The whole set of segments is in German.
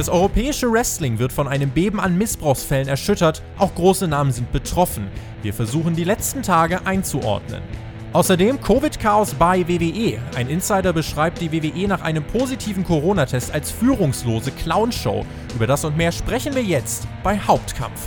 Das europäische Wrestling wird von einem Beben an Missbrauchsfällen erschüttert, auch große Namen sind betroffen. Wir versuchen die letzten Tage einzuordnen. Außerdem Covid-Chaos bei WWE. Ein Insider beschreibt die WWE nach einem positiven Corona-Test als führungslose Clownshow. Über das und mehr sprechen wir jetzt bei Hauptkampf.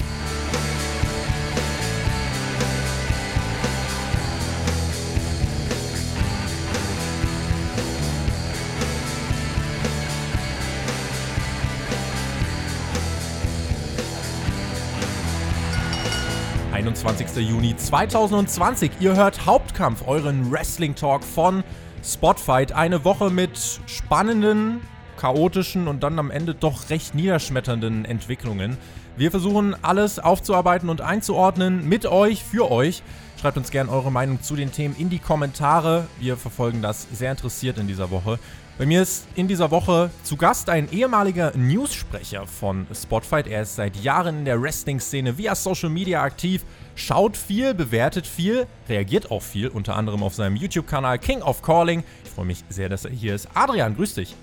21. Juni 2020. Ihr hört Hauptkampf, euren Wrestling Talk von Spotfight. Eine Woche mit spannenden, chaotischen und dann am Ende doch recht niederschmetternden Entwicklungen. Wir versuchen alles aufzuarbeiten und einzuordnen mit euch, für euch. Schreibt uns gerne eure Meinung zu den Themen in die Kommentare. Wir verfolgen das sehr interessiert in dieser Woche. Bei mir ist in dieser Woche zu Gast ein ehemaliger Newssprecher von Spotfight. Er ist seit Jahren in der Wrestling-Szene via Social Media aktiv, schaut viel, bewertet viel, reagiert auch viel, unter anderem auf seinem YouTube-Kanal King of Calling. Ich freue mich sehr, dass er hier ist. Adrian, grüß dich.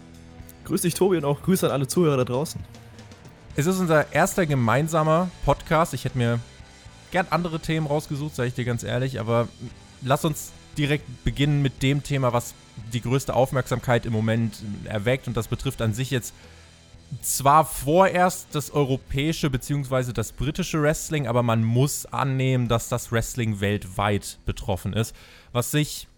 Grüß dich, Tobi, und auch Grüße an alle Zuhörer da draußen. Es ist unser erster gemeinsamer Podcast. Ich hätte mir gern andere Themen rausgesucht, sage ich dir ganz ehrlich, aber lass uns direkt beginnen mit dem Thema, was die größte Aufmerksamkeit im Moment erweckt und das betrifft an sich jetzt zwar vorerst das europäische bzw. das britische Wrestling, aber man muss annehmen, dass das Wrestling weltweit betroffen ist. Was sich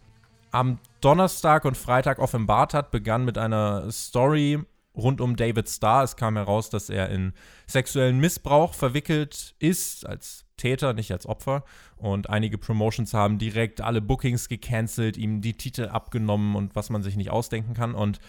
am Donnerstag und Freitag offenbart hat, begann mit einer Story rund um David Starr. Es kam heraus, dass er in sexuellen Missbrauch verwickelt ist, als Täter, nicht als Opfer. Und einige Promotions haben direkt alle Bookings gecancelt, ihm die Titel abgenommen und was man sich nicht ausdenken kann. Und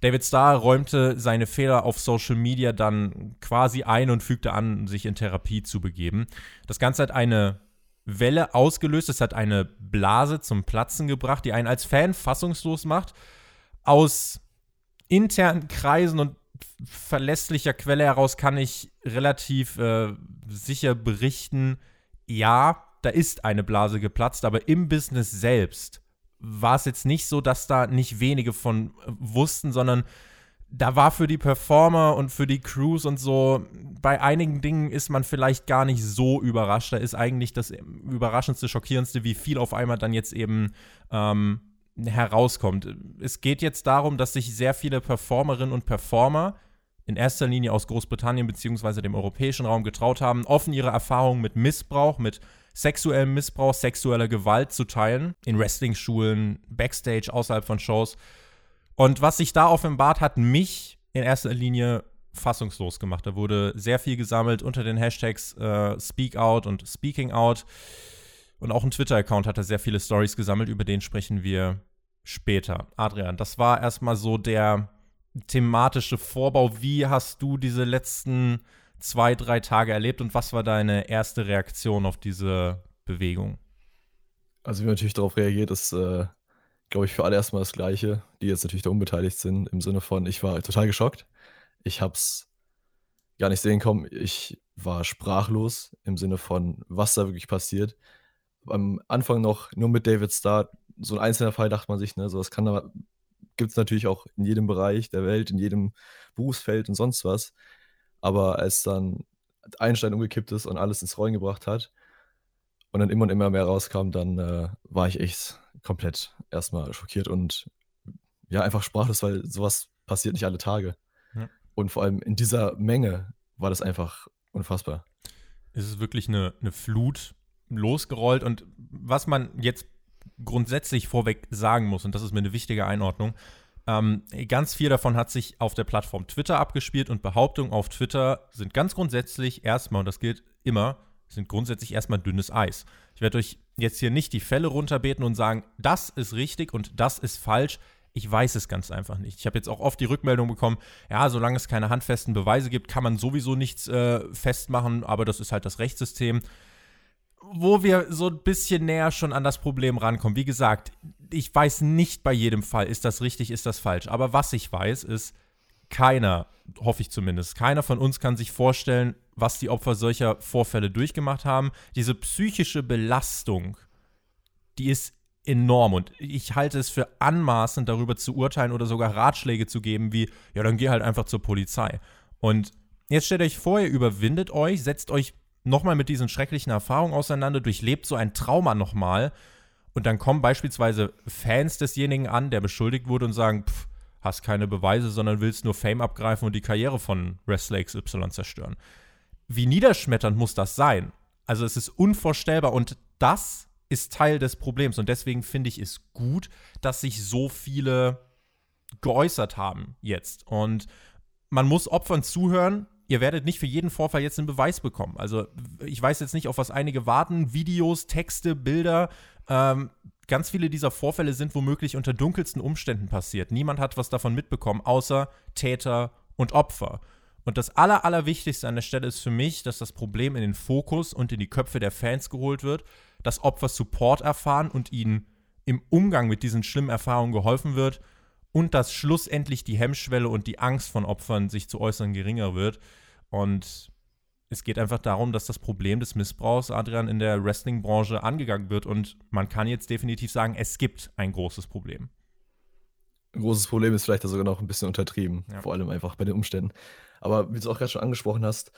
David Starr räumte seine Fehler auf Social Media dann quasi ein und fügte an, sich in Therapie zu begeben. Das Ganze hat eine Welle ausgelöst, es hat eine Blase zum Platzen gebracht, die einen als Fan fassungslos macht. Aus internen Kreisen und verlässlicher Quelle heraus kann ich relativ äh, sicher berichten, ja, da ist eine Blase geplatzt, aber im Business selbst war es jetzt nicht so, dass da nicht wenige von äh, wussten, sondern da war für die Performer und für die Crews und so, bei einigen Dingen ist man vielleicht gar nicht so überrascht. Da ist eigentlich das überraschendste, schockierendste, wie viel auf einmal dann jetzt eben ähm, herauskommt. Es geht jetzt darum, dass sich sehr viele Performerinnen und Performer in erster Linie aus Großbritannien bzw. dem europäischen Raum getraut haben, offen ihre Erfahrungen mit Missbrauch, mit sexuellem Missbrauch, sexueller Gewalt zu teilen. In Wrestling-Schulen, Backstage, außerhalb von Shows. Und was sich da offenbart, hat mich in erster Linie fassungslos gemacht. Da wurde sehr viel gesammelt unter den Hashtags äh, Speak Out und Speaking Out. Und auch ein Twitter-Account hat da sehr viele Stories gesammelt, über den sprechen wir später. Adrian, das war erstmal so der thematische Vorbau. Wie hast du diese letzten zwei, drei Tage erlebt und was war deine erste Reaktion auf diese Bewegung? Also, wie man natürlich darauf reagiert, ist, äh, glaube ich, für alle erstmal das Gleiche, die jetzt natürlich da unbeteiligt sind, im Sinne von, ich war total geschockt. Ich habe es gar nicht sehen kommen. Ich war sprachlos im Sinne von, was da wirklich passiert. Am Anfang noch nur mit David Starr, so ein einzelner Fall dachte man sich, ne, so das kann da gibt es natürlich auch in jedem Bereich der Welt, in jedem Berufsfeld und sonst was. Aber als dann Einstein umgekippt ist und alles ins Rollen gebracht hat und dann immer und immer mehr rauskam, dann äh, war ich echt komplett erstmal schockiert und ja, einfach sprachlos, weil sowas passiert nicht alle Tage. Ja. Und vor allem in dieser Menge war das einfach unfassbar. Es ist wirklich eine, eine Flut losgerollt und was man jetzt grundsätzlich vorweg sagen muss, und das ist mir eine wichtige Einordnung, ähm, ganz viel davon hat sich auf der Plattform Twitter abgespielt und Behauptungen auf Twitter sind ganz grundsätzlich erstmal, und das gilt immer, sind grundsätzlich erstmal dünnes Eis. Ich werde euch jetzt hier nicht die Fälle runterbeten und sagen, das ist richtig und das ist falsch. Ich weiß es ganz einfach nicht. Ich habe jetzt auch oft die Rückmeldung bekommen, ja, solange es keine handfesten Beweise gibt, kann man sowieso nichts äh, festmachen, aber das ist halt das Rechtssystem wo wir so ein bisschen näher schon an das Problem rankommen. Wie gesagt, ich weiß nicht bei jedem Fall, ist das richtig, ist das falsch. Aber was ich weiß, ist, keiner, hoffe ich zumindest, keiner von uns kann sich vorstellen, was die Opfer solcher Vorfälle durchgemacht haben. Diese psychische Belastung, die ist enorm und ich halte es für anmaßend, darüber zu urteilen oder sogar Ratschläge zu geben, wie, ja, dann geh halt einfach zur Polizei. Und jetzt stellt euch vor, ihr überwindet euch, setzt euch nochmal mit diesen schrecklichen Erfahrungen auseinander, durchlebt so ein Trauma nochmal und dann kommen beispielsweise Fans desjenigen an, der beschuldigt wurde und sagen, pff, hast keine Beweise, sondern willst nur Fame abgreifen und die Karriere von Wrestler XY zerstören. Wie niederschmetternd muss das sein? Also es ist unvorstellbar und das ist Teil des Problems und deswegen finde ich es gut, dass sich so viele geäußert haben jetzt und man muss Opfern zuhören. Ihr werdet nicht für jeden Vorfall jetzt einen Beweis bekommen. Also ich weiß jetzt nicht, auf was einige warten. Videos, Texte, Bilder. Ähm, ganz viele dieser Vorfälle sind womöglich unter dunkelsten Umständen passiert. Niemand hat was davon mitbekommen, außer Täter und Opfer. Und das Aller, Allerwichtigste an der Stelle ist für mich, dass das Problem in den Fokus und in die Köpfe der Fans geholt wird, dass Opfer Support erfahren und ihnen im Umgang mit diesen schlimmen Erfahrungen geholfen wird und dass schlussendlich die Hemmschwelle und die Angst von Opfern sich zu äußern geringer wird. Und es geht einfach darum, dass das Problem des Missbrauchs, Adrian, in der Wrestling-Branche angegangen wird. Und man kann jetzt definitiv sagen, es gibt ein großes Problem. Ein großes Problem ist vielleicht sogar noch ein bisschen untertrieben, ja. vor allem einfach bei den Umständen. Aber wie du es auch gerade schon angesprochen hast,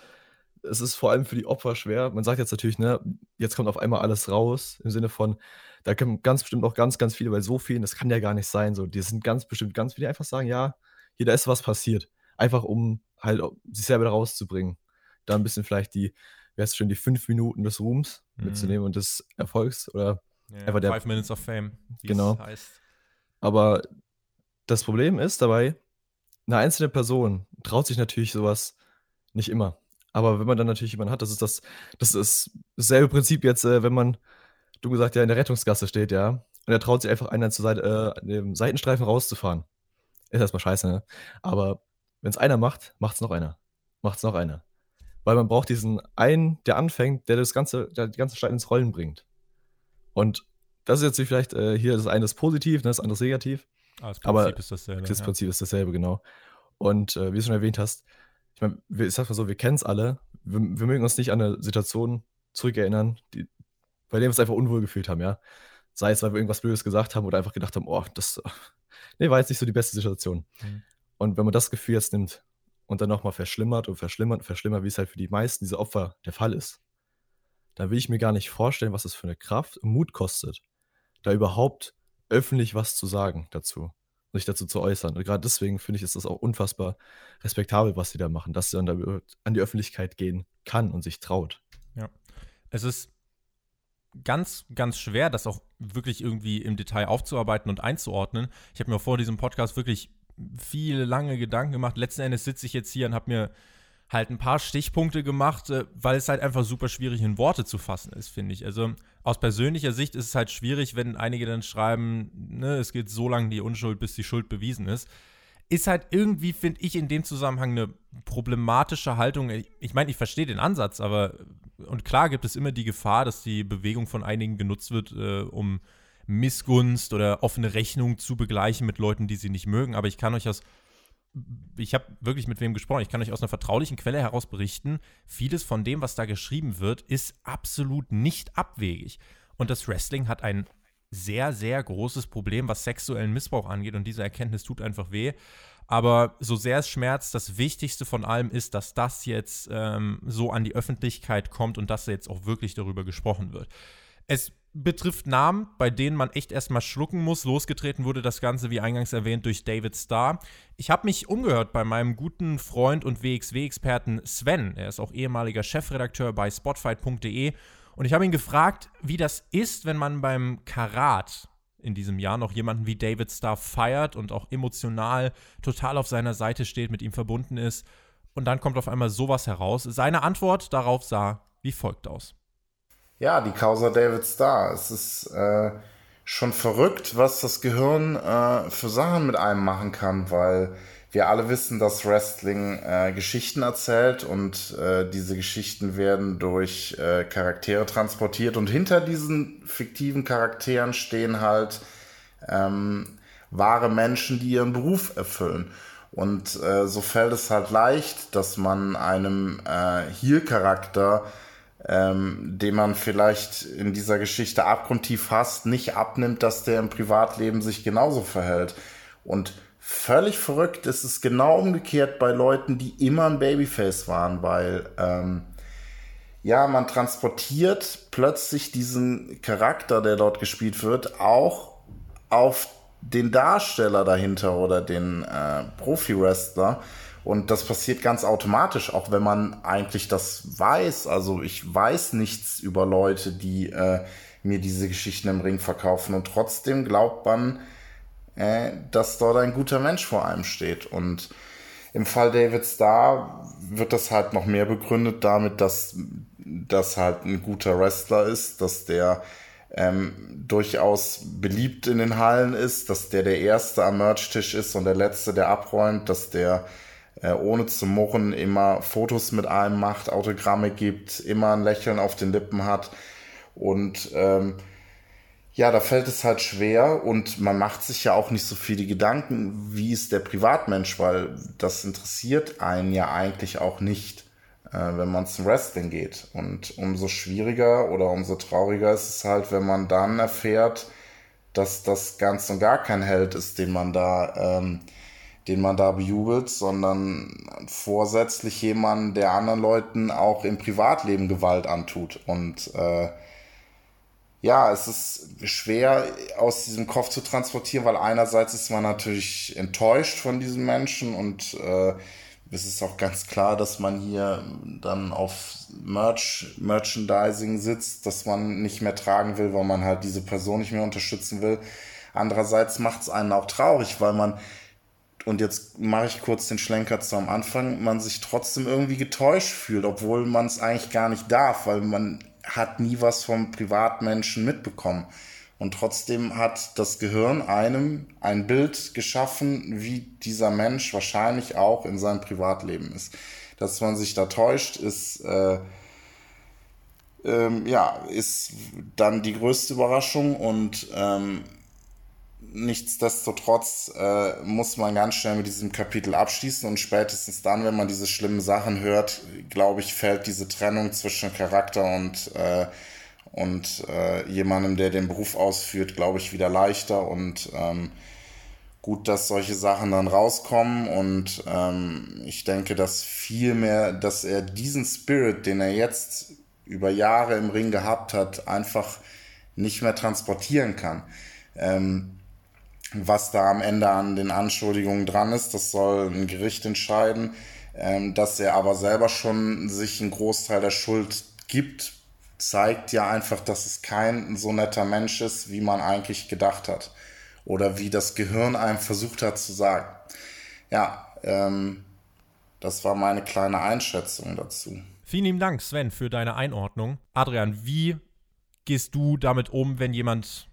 es ist vor allem für die Opfer schwer. Man sagt jetzt natürlich, ne, jetzt kommt auf einmal alles raus, im Sinne von, da kommen ganz bestimmt auch ganz, ganz viele, weil so vielen, das kann ja gar nicht sein. So, die sind ganz bestimmt ganz viele, die einfach sagen, ja, hier, da ist was passiert. Einfach um halt sich selber rauszubringen. Da ein bisschen vielleicht die, wie heißt es schon, die fünf Minuten des Ruhms mhm. mitzunehmen und des Erfolgs oder ja, einfach der. Five Minutes of Fame, genau. heißt. Aber das Problem ist dabei, eine einzelne Person traut sich natürlich sowas nicht immer. Aber wenn man dann natürlich jemanden hat, das ist das, das ist dasselbe Prinzip jetzt, äh, wenn man, du gesagt, ja, in der Rettungsgasse steht, ja, und er traut sich einfach einer zur Seite, äh, dem Seitenstreifen rauszufahren. Ist erstmal scheiße, ne? Aber wenn es einer macht, macht es noch einer. Macht es noch einer. Weil man braucht diesen einen, der anfängt, der das ganze, der die ganze Stadt ins Rollen bringt. Und das ist jetzt vielleicht äh, hier das eine ist positiv, ne, das andere ist negativ. Ah, das Prinzip aber ist dasselbe. Das ja. Prinzip ist dasselbe, genau. Und äh, wie du schon erwähnt hast, ich meine, ich sag mal so, wir kennen es alle. Wir, wir, mögen uns nicht an eine Situation zurückerinnern, die, bei der wir uns einfach unwohl gefühlt haben, ja. Sei es, weil wir irgendwas Blödes gesagt haben oder einfach gedacht haben, oh, das nee, war jetzt nicht so die beste Situation. Mhm. Und wenn man das Gefühl jetzt nimmt und dann nochmal verschlimmert und verschlimmert und verschlimmert, wie es halt für die meisten dieser Opfer der Fall ist, dann will ich mir gar nicht vorstellen, was es für eine Kraft und Mut kostet, da überhaupt öffentlich was zu sagen dazu sich dazu zu äußern. Und gerade deswegen finde ich, ist das auch unfassbar respektabel, was sie da machen, dass sie dann da an die Öffentlichkeit gehen kann und sich traut. Ja. Es ist ganz, ganz schwer, das auch wirklich irgendwie im Detail aufzuarbeiten und einzuordnen. Ich habe mir vor diesem Podcast wirklich viele lange Gedanken gemacht. Letzten Endes sitze ich jetzt hier und habe mir halt ein paar Stichpunkte gemacht, äh, weil es halt einfach super schwierig in Worte zu fassen ist, finde ich. Also aus persönlicher Sicht ist es halt schwierig, wenn einige dann schreiben, ne, es geht so lange die Unschuld, bis die Schuld bewiesen ist. Ist halt irgendwie, finde ich, in dem Zusammenhang eine problematische Haltung. Ich meine, ich verstehe den Ansatz, aber und klar gibt es immer die Gefahr, dass die Bewegung von einigen genutzt wird, äh, um Missgunst oder offene Rechnung zu begleichen mit Leuten, die sie nicht mögen. Aber ich kann euch aus ich habe wirklich mit wem gesprochen. Ich kann euch aus einer vertraulichen Quelle heraus berichten, vieles von dem, was da geschrieben wird, ist absolut nicht abwegig. Und das Wrestling hat ein sehr, sehr großes Problem, was sexuellen Missbrauch angeht. Und diese Erkenntnis tut einfach weh. Aber so sehr es schmerzt, das Wichtigste von allem ist, dass das jetzt ähm, so an die Öffentlichkeit kommt und dass jetzt auch wirklich darüber gesprochen wird. Es betrifft Namen, bei denen man echt erstmal schlucken muss. Losgetreten wurde das Ganze, wie eingangs erwähnt, durch David Starr. Ich habe mich umgehört bei meinem guten Freund und WXW-Experten Sven. Er ist auch ehemaliger Chefredakteur bei spotfight.de. Und ich habe ihn gefragt, wie das ist, wenn man beim Karat in diesem Jahr noch jemanden wie David Starr feiert und auch emotional total auf seiner Seite steht, mit ihm verbunden ist. Und dann kommt auf einmal sowas heraus. Seine Antwort darauf sah wie folgt aus. Ja, die Causa David Starr. Es ist äh, schon verrückt, was das Gehirn äh, für Sachen mit einem machen kann, weil wir alle wissen, dass Wrestling äh, Geschichten erzählt und äh, diese Geschichten werden durch äh, Charaktere transportiert und hinter diesen fiktiven Charakteren stehen halt ähm, wahre Menschen, die ihren Beruf erfüllen. Und äh, so fällt es halt leicht, dass man einem äh, Heel-Charakter ähm, den man vielleicht in dieser Geschichte abgrundtief hasst, nicht abnimmt, dass der im Privatleben sich genauso verhält. Und völlig verrückt ist es genau umgekehrt bei Leuten, die immer ein Babyface waren, weil ähm, ja, man transportiert plötzlich diesen Charakter, der dort gespielt wird, auch auf den Darsteller dahinter oder den äh, Profi-Wrestler. Und das passiert ganz automatisch, auch wenn man eigentlich das weiß. Also ich weiß nichts über Leute, die äh, mir diese Geschichten im Ring verkaufen. Und trotzdem glaubt man, äh, dass dort ein guter Mensch vor einem steht. Und im Fall David Starr wird das halt noch mehr begründet damit, dass das halt ein guter Wrestler ist, dass der ähm, durchaus beliebt in den Hallen ist, dass der der Erste am Merch-Tisch ist und der Letzte, der abräumt, dass der äh, ohne zu murren immer Fotos mit einem macht, Autogramme gibt, immer ein Lächeln auf den Lippen hat und ähm, ja, da fällt es halt schwer und man macht sich ja auch nicht so viele Gedanken, wie ist der Privatmensch, weil das interessiert einen ja eigentlich auch nicht, äh, wenn man zum Wrestling geht. Und umso schwieriger oder umso trauriger ist es halt, wenn man dann erfährt, dass das ganz und gar kein Held ist, den man da, ähm, den man da bejubelt, sondern vorsätzlich jemand, der anderen Leuten auch im Privatleben Gewalt antut. Und äh, ja, es ist schwer aus diesem Kopf zu transportieren, weil einerseits ist man natürlich enttäuscht von diesem Menschen und äh, es ist auch ganz klar, dass man hier dann auf Merch, Merchandising sitzt, dass man nicht mehr tragen will, weil man halt diese Person nicht mehr unterstützen will. Andererseits macht es einen auch traurig, weil man, und jetzt mache ich kurz den Schlenker zu am Anfang, man sich trotzdem irgendwie getäuscht fühlt, obwohl man es eigentlich gar nicht darf, weil man hat nie was vom Privatmenschen mitbekommen. Und trotzdem hat das Gehirn einem ein Bild geschaffen, wie dieser Mensch wahrscheinlich auch in seinem Privatleben ist. Dass man sich da täuscht, ist, äh, ähm, ja, ist dann die größte Überraschung und ähm, nichtsdestotrotz äh, muss man ganz schnell mit diesem Kapitel abschließen und spätestens dann, wenn man diese schlimmen Sachen hört, glaube ich, fällt diese Trennung zwischen Charakter und, äh, und äh, jemandem, der den Beruf ausführt, glaube ich, wieder leichter und ähm, gut, dass solche Sachen dann rauskommen und ähm, ich denke, dass viel mehr, dass er diesen Spirit, den er jetzt über Jahre im Ring gehabt hat, einfach nicht mehr transportieren kann. Ähm, was da am Ende an den Anschuldigungen dran ist, das soll ein Gericht entscheiden. Ähm, dass er aber selber schon sich einen Großteil der Schuld gibt, zeigt ja einfach, dass es kein so netter Mensch ist, wie man eigentlich gedacht hat. Oder wie das Gehirn einem versucht hat zu sagen. Ja, ähm, das war meine kleine Einschätzung dazu. Vielen lieben Dank, Sven, für deine Einordnung. Adrian, wie gehst du damit um, wenn jemand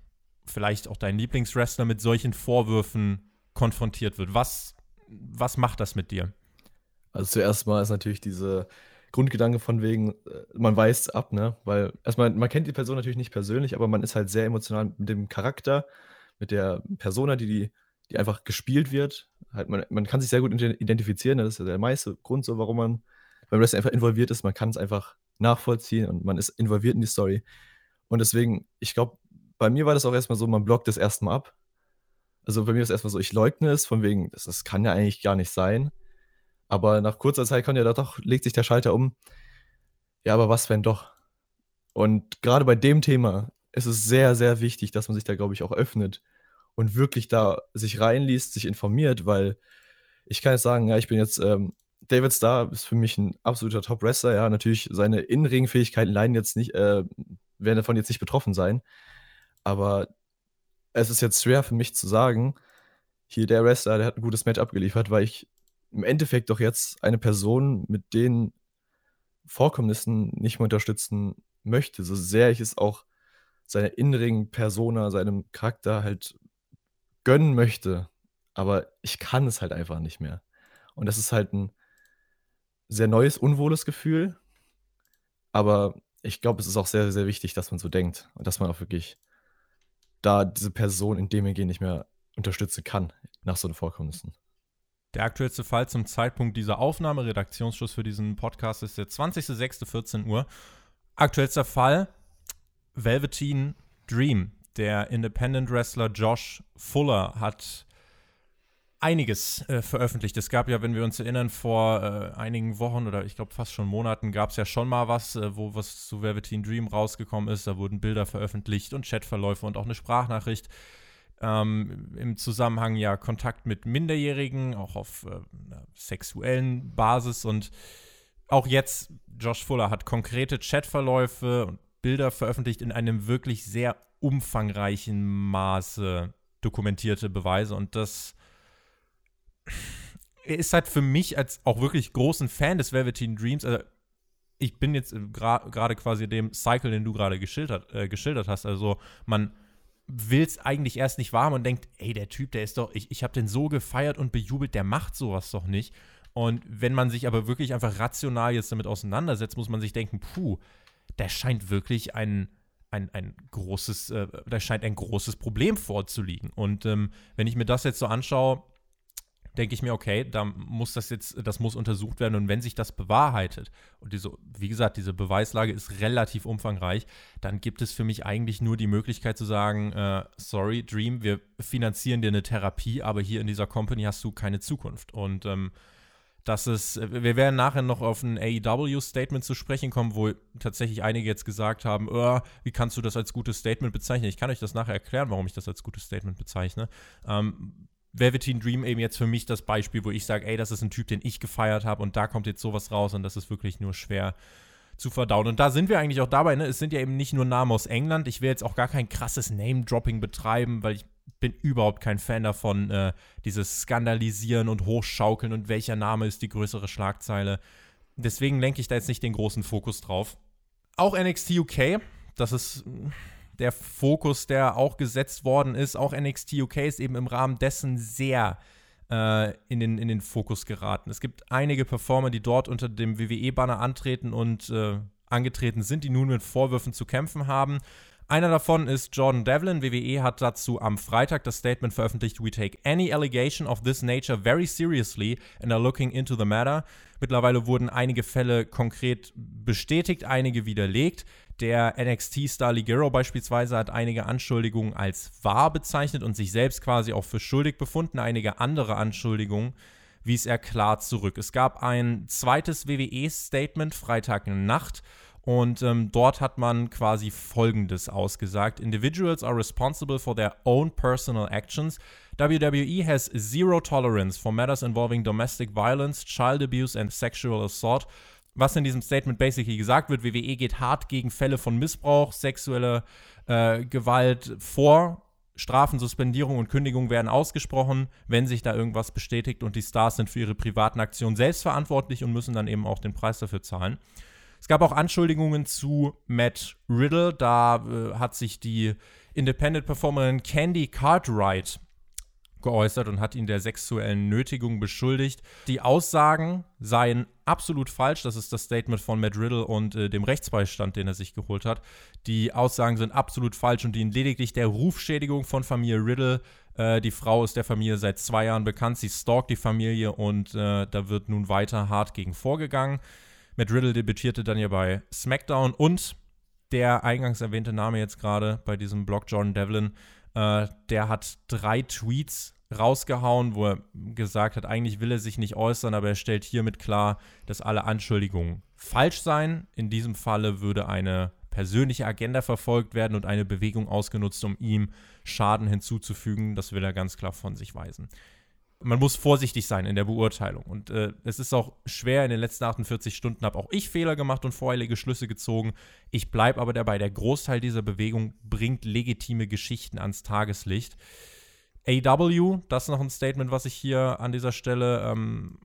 vielleicht auch dein Lieblingswrestler mit solchen Vorwürfen konfrontiert wird. Was, was macht das mit dir? Also zuerst mal ist natürlich diese Grundgedanke von wegen, äh, man weiß ab, ne? Weil erstmal, man kennt die Person natürlich nicht persönlich, aber man ist halt sehr emotional mit dem Charakter, mit der Persona, die, die, die einfach gespielt wird. Halt man, man kann sich sehr gut identifizieren, das ist ja der meiste Grund, so warum man beim Wrestling einfach involviert ist. Man kann es einfach nachvollziehen und man ist involviert in die Story. Und deswegen, ich glaube, bei mir war das auch erstmal so, man blockt das erstmal ab. Also bei mir ist erstmal so, ich leugne es, von wegen, das, das kann ja eigentlich gar nicht sein. Aber nach kurzer Zeit kann ja doch, legt sich der Schalter um. Ja, aber was, wenn doch? Und gerade bei dem Thema ist es sehr, sehr wichtig, dass man sich da, glaube ich, auch öffnet und wirklich da sich reinliest, sich informiert, weil ich kann jetzt sagen, ja, ich bin jetzt, ähm, David Starr ist für mich ein absoluter Top-Wrestler, ja, natürlich seine Innenringfähigkeiten leiden jetzt nicht, äh, werden davon jetzt nicht betroffen sein. Aber es ist jetzt schwer für mich zu sagen, hier der Wrestler, der hat ein gutes Match abgeliefert, weil ich im Endeffekt doch jetzt eine Person mit den Vorkommnissen nicht mehr unterstützen möchte, so sehr ich es auch seiner inneren Persona, seinem Charakter halt gönnen möchte. Aber ich kann es halt einfach nicht mehr. Und das ist halt ein sehr neues, unwohles Gefühl. Aber ich glaube, es ist auch sehr, sehr wichtig, dass man so denkt und dass man auch wirklich da diese Person in dem Gehen nicht mehr unterstützen kann nach so einem Vorkommnissen. Der aktuellste Fall zum Zeitpunkt dieser Aufnahme, Redaktionsschluss für diesen Podcast ist der 20.06.14 Uhr. Aktuellster Fall, Velveteen Dream. Der Independent Wrestler Josh Fuller hat einiges äh, veröffentlicht. Es gab ja, wenn wir uns erinnern, vor äh, einigen Wochen oder ich glaube fast schon Monaten gab es ja schon mal was, äh, wo was zu Velveteen Dream rausgekommen ist. Da wurden Bilder veröffentlicht und Chatverläufe und auch eine Sprachnachricht. Ähm, Im Zusammenhang ja Kontakt mit Minderjährigen, auch auf äh, sexuellen Basis und auch jetzt, Josh Fuller hat konkrete Chatverläufe und Bilder veröffentlicht in einem wirklich sehr umfangreichen Maße dokumentierte Beweise und das ist halt für mich als auch wirklich großen Fan des Velveteen Dreams, also ich bin jetzt gerade gra quasi dem Cycle, den du gerade geschildert, äh, geschildert hast, also man will es eigentlich erst nicht wahr und denkt, ey, der Typ, der ist doch, ich, ich habe den so gefeiert und bejubelt, der macht sowas doch nicht. Und wenn man sich aber wirklich einfach rational jetzt damit auseinandersetzt, muss man sich denken, puh, der scheint wirklich ein, ein, ein großes, äh, da scheint ein großes Problem vorzuliegen. Und ähm, wenn ich mir das jetzt so anschaue, denke ich mir, okay, da muss das jetzt, das muss untersucht werden und wenn sich das bewahrheitet und diese, wie gesagt, diese Beweislage ist relativ umfangreich, dann gibt es für mich eigentlich nur die Möglichkeit zu sagen, äh, sorry, Dream, wir finanzieren dir eine Therapie, aber hier in dieser Company hast du keine Zukunft und ähm, das ist, wir werden nachher noch auf ein AEW-Statement zu sprechen kommen, wo tatsächlich einige jetzt gesagt haben, oh, wie kannst du das als gutes Statement bezeichnen? Ich kann euch das nachher erklären, warum ich das als gutes Statement bezeichne. Ähm, Velveteen Dream eben jetzt für mich das Beispiel, wo ich sage, ey, das ist ein Typ, den ich gefeiert habe und da kommt jetzt sowas raus und das ist wirklich nur schwer zu verdauen. Und da sind wir eigentlich auch dabei, ne? Es sind ja eben nicht nur Namen aus England. Ich will jetzt auch gar kein krasses Name-Dropping betreiben, weil ich bin überhaupt kein Fan davon, äh, dieses Skandalisieren und Hochschaukeln und welcher Name ist die größere Schlagzeile. Deswegen lenke ich da jetzt nicht den großen Fokus drauf. Auch NXT UK, das ist der Fokus, der auch gesetzt worden ist. Auch NXT UK ist eben im Rahmen dessen sehr äh, in, den, in den Fokus geraten. Es gibt einige Performer, die dort unter dem WWE-Banner antreten und äh, angetreten sind, die nun mit Vorwürfen zu kämpfen haben. Einer davon ist Jordan Devlin. WWE hat dazu am Freitag das Statement veröffentlicht: We take any allegation of this nature very seriously and are looking into the matter. Mittlerweile wurden einige Fälle konkret bestätigt, einige widerlegt. Der NXT-Star Ligero beispielsweise hat einige Anschuldigungen als wahr bezeichnet und sich selbst quasi auch für schuldig befunden. Einige andere Anschuldigungen wies er klar zurück. Es gab ein zweites WWE-Statement Freitagnacht und ähm, dort hat man quasi Folgendes ausgesagt: Individuals are responsible for their own personal actions. WWE has zero tolerance for matters involving domestic violence, child abuse and sexual assault was in diesem Statement basically gesagt wird, WWE geht hart gegen Fälle von Missbrauch, sexueller äh, Gewalt vor. Strafen, Suspendierung und Kündigung werden ausgesprochen, wenn sich da irgendwas bestätigt und die Stars sind für ihre privaten Aktionen selbstverantwortlich und müssen dann eben auch den Preis dafür zahlen. Es gab auch Anschuldigungen zu Matt Riddle, da äh, hat sich die Independent Performerin Candy Cartwright geäußert und hat ihn der sexuellen Nötigung beschuldigt. Die Aussagen seien absolut falsch. Das ist das Statement von Matt Riddle und äh, dem Rechtsbeistand, den er sich geholt hat. Die Aussagen sind absolut falsch und dienen lediglich der Rufschädigung von Familie Riddle. Äh, die Frau ist der Familie seit zwei Jahren bekannt. Sie stalkt die Familie und äh, da wird nun weiter hart gegen vorgegangen. Matt Riddle debütierte dann ja bei SmackDown und der eingangs erwähnte Name jetzt gerade bei diesem Blog Jordan Devlin äh, der hat drei Tweets rausgehauen, wo er gesagt hat, eigentlich will er sich nicht äußern, aber er stellt hiermit klar, dass alle Anschuldigungen falsch seien. In diesem Falle würde eine persönliche Agenda verfolgt werden und eine Bewegung ausgenutzt, um ihm Schaden hinzuzufügen. Das will er ganz klar von sich weisen man muss vorsichtig sein in der Beurteilung. Und äh, es ist auch schwer, in den letzten 48 Stunden habe auch ich Fehler gemacht und voreilige Schlüsse gezogen. Ich bleibe aber dabei, der Großteil dieser Bewegung bringt legitime Geschichten ans Tageslicht. AW, das ist noch ein Statement, was ich hier an dieser Stelle ähm,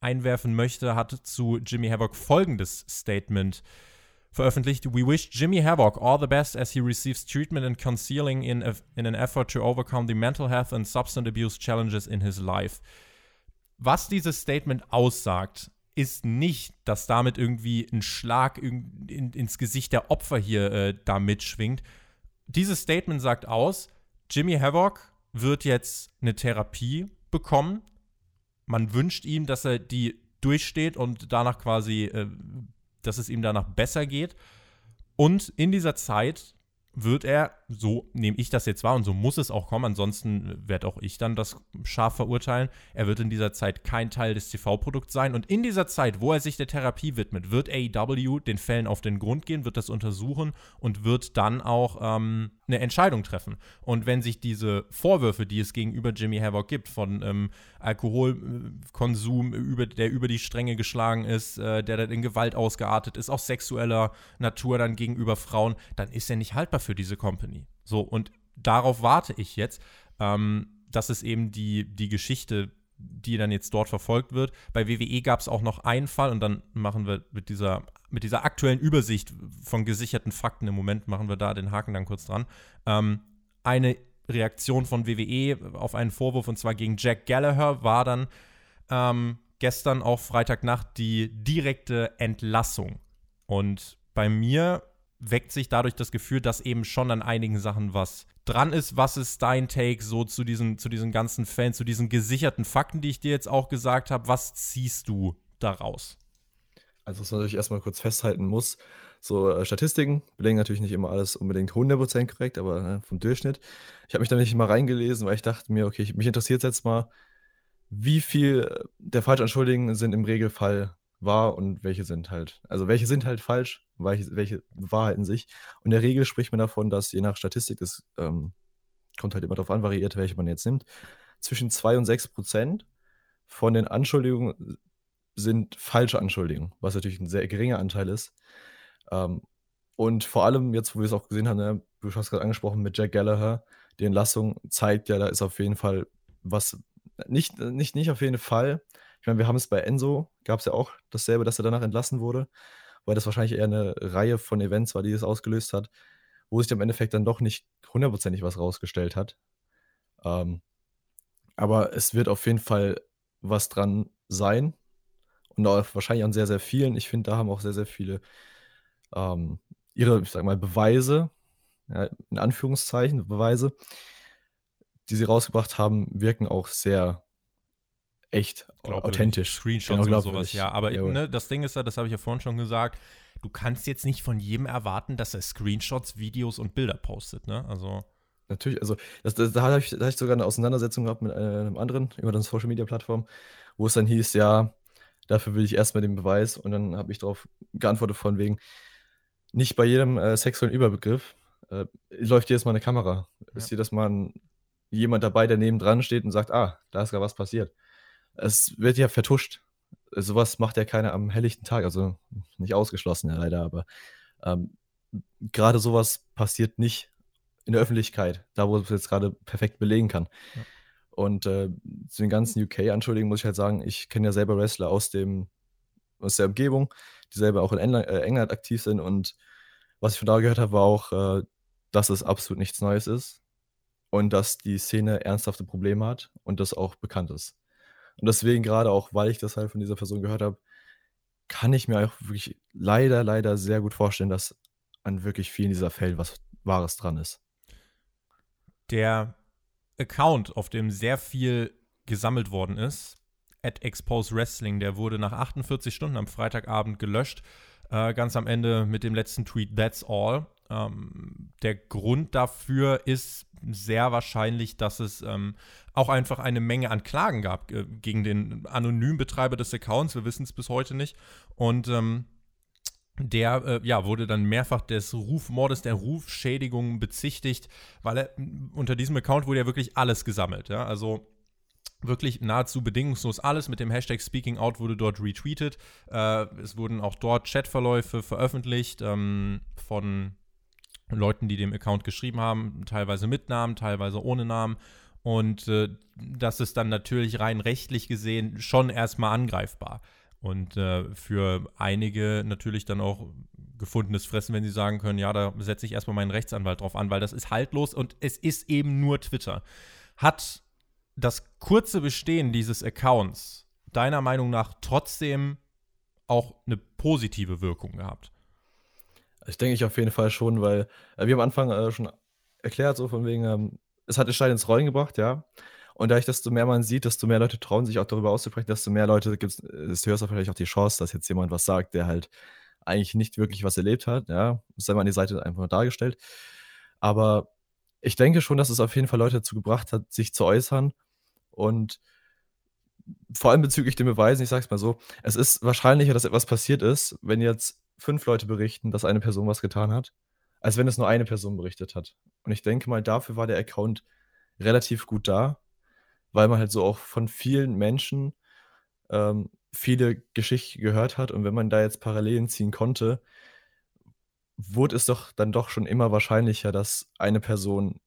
einwerfen möchte, hat zu Jimmy Havoc folgendes Statement veröffentlicht. We wish Jimmy Havoc all the best as he receives treatment and counseling in, a, in an effort to overcome the mental health and substance abuse challenges in his life. Was dieses Statement aussagt, ist nicht, dass damit irgendwie ein Schlag in, in, ins Gesicht der Opfer hier äh, da mitschwingt. Dieses Statement sagt aus, Jimmy Havoc wird jetzt eine Therapie bekommen. Man wünscht ihm, dass er die durchsteht und danach quasi äh, dass es ihm danach besser geht. Und in dieser Zeit wird er, so nehme ich das jetzt wahr und so muss es auch kommen, ansonsten werde auch ich dann das scharf verurteilen. Er wird in dieser Zeit kein Teil des TV-Produkts sein und in dieser Zeit, wo er sich der Therapie widmet, wird AEW den Fällen auf den Grund gehen, wird das untersuchen und wird dann auch ähm, eine Entscheidung treffen. Und wenn sich diese Vorwürfe, die es gegenüber Jimmy Havoc gibt, von ähm, Alkoholkonsum, über, der über die Stränge geschlagen ist, äh, der dann in Gewalt ausgeartet ist, auch sexueller Natur dann gegenüber Frauen, dann ist er nicht haltbar für diese Company. So, und darauf warte ich jetzt. Ähm, das ist eben die, die Geschichte, die dann jetzt dort verfolgt wird. Bei WWE gab es auch noch einen Fall und dann machen wir mit dieser, mit dieser aktuellen Übersicht von gesicherten Fakten im Moment, machen wir da den Haken dann kurz dran. Ähm, eine Reaktion von WWE auf einen Vorwurf und zwar gegen Jack Gallagher war dann ähm, gestern auch Freitagnacht die direkte Entlassung. Und bei mir weckt sich dadurch das Gefühl, dass eben schon an einigen Sachen was dran ist. Was ist dein Take so zu diesen, zu diesen ganzen Fällen, zu diesen gesicherten Fakten, die ich dir jetzt auch gesagt habe? Was ziehst du daraus? Also, was man natürlich erstmal kurz festhalten muss, so äh, Statistiken belegen natürlich nicht immer alles unbedingt 100% korrekt, aber ne, vom Durchschnitt. Ich habe mich da nicht mal reingelesen, weil ich dachte mir, okay, mich interessiert jetzt mal, wie viel der Falschanschuldigen sind im Regelfall wahr und welche sind halt, also welche sind halt falsch, welche, welche wahrheiten sich. Und in der Regel spricht man davon, dass je nach Statistik, das ähm, kommt halt immer darauf an, variiert, welche man jetzt nimmt, zwischen 2 und 6 Prozent von den Anschuldigungen sind falsche Anschuldigungen, was natürlich ein sehr geringer Anteil ist. Ähm, und vor allem jetzt, wo wir es auch gesehen haben, ne, du hast gerade angesprochen mit Jack Gallagher, die Entlassung zeigt ja, da ist auf jeden Fall was, nicht, nicht, nicht auf jeden Fall, ich meine, wir haben es bei Enzo, gab es ja auch dasselbe, dass er danach entlassen wurde, weil das wahrscheinlich eher eine Reihe von Events war, die es ausgelöst hat, wo sich im Endeffekt dann doch nicht hundertprozentig was rausgestellt hat. Ähm, aber es wird auf jeden Fall was dran sein und auch wahrscheinlich an sehr, sehr vielen. Ich finde, da haben auch sehr, sehr viele ähm, ihre, ich sag mal, Beweise, ja, in Anführungszeichen Beweise, die sie rausgebracht haben, wirken auch sehr echt authentisch. Screenshots genau, und sowas, ja. Aber ne, das Ding ist ja, das habe ich ja vorhin schon gesagt, du kannst jetzt nicht von jedem erwarten, dass er Screenshots, Videos und Bilder postet, ne? Also. Natürlich, also das, das, da habe ich, hab ich sogar eine Auseinandersetzung gehabt mit äh, einem anderen über eine Social Media Plattform, wo es dann hieß, ja, dafür will ich erstmal den Beweis und dann habe ich darauf geantwortet von wegen, nicht bei jedem äh, sexuellen Überbegriff äh, läuft jedes Mal eine Kamera. Ja. Ist jedes Mal ein, jemand dabei, der neben dran steht und sagt, ah, da ist gerade was passiert es wird ja vertuscht. Sowas macht ja keiner am helllichten Tag, also nicht ausgeschlossen, ja, leider, aber ähm, gerade sowas passiert nicht in der Öffentlichkeit, da wo es jetzt gerade perfekt belegen kann. Ja. Und äh, zu den ganzen UK-Anschuldigungen muss ich halt sagen, ich kenne ja selber Wrestler aus, dem, aus der Umgebung, die selber auch in England, äh, England aktiv sind. Und was ich von da gehört habe, war auch, äh, dass es absolut nichts Neues ist und dass die Szene ernsthafte Probleme hat und das auch bekannt ist. Und deswegen gerade auch, weil ich das halt von dieser Person gehört habe, kann ich mir auch wirklich leider, leider sehr gut vorstellen, dass an wirklich vielen dieser Fällen was Wahres dran ist. Der Account, auf dem sehr viel gesammelt worden ist, at Expose Wrestling, der wurde nach 48 Stunden am Freitagabend gelöscht. Äh, ganz am Ende mit dem letzten Tweet, That's all. Ähm, der Grund dafür ist sehr wahrscheinlich, dass es ähm, auch einfach eine Menge an Klagen gab äh, gegen den anonymen Betreiber des Accounts. Wir wissen es bis heute nicht. Und ähm, der äh, ja, wurde dann mehrfach des Rufmordes, der Rufschädigung bezichtigt, weil er unter diesem Account wurde ja wirklich alles gesammelt. Ja? Also wirklich nahezu bedingungslos alles. Mit dem Hashtag Speaking Out wurde dort retweetet. Äh, es wurden auch dort Chatverläufe veröffentlicht ähm, von Leuten, die dem Account geschrieben haben, teilweise mit Namen, teilweise ohne Namen. Und äh, das ist dann natürlich rein rechtlich gesehen schon erstmal angreifbar. Und äh, für einige natürlich dann auch gefundenes Fressen, wenn sie sagen können, ja, da setze ich erstmal meinen Rechtsanwalt drauf an, weil das ist haltlos und es ist eben nur Twitter. Hat das kurze Bestehen dieses Accounts deiner Meinung nach trotzdem auch eine positive Wirkung gehabt? Ich denke ich auf jeden Fall schon, weil äh, wir am Anfang äh, schon erklärt, so von wegen, ähm, es hat den Stein ins Rollen gebracht, ja. Und dadurch, desto mehr man sieht, desto mehr Leute trauen sich auch darüber auszusprechen, desto mehr Leute gibt es, desto höher ist vielleicht auch die Chance, dass jetzt jemand was sagt, der halt eigentlich nicht wirklich was erlebt hat, ja. Das sei mal an die Seite einfach nur dargestellt. Aber ich denke schon, dass es auf jeden Fall Leute dazu gebracht hat, sich zu äußern. Und vor allem bezüglich den Beweisen, ich sag's mal so, es ist wahrscheinlicher, dass etwas passiert ist, wenn jetzt fünf Leute berichten, dass eine Person was getan hat, als wenn es nur eine Person berichtet hat. Und ich denke mal, dafür war der Account relativ gut da, weil man halt so auch von vielen Menschen ähm, viele Geschichten gehört hat. Und wenn man da jetzt Parallelen ziehen konnte, wurde es doch dann doch schon immer wahrscheinlicher, dass eine Person,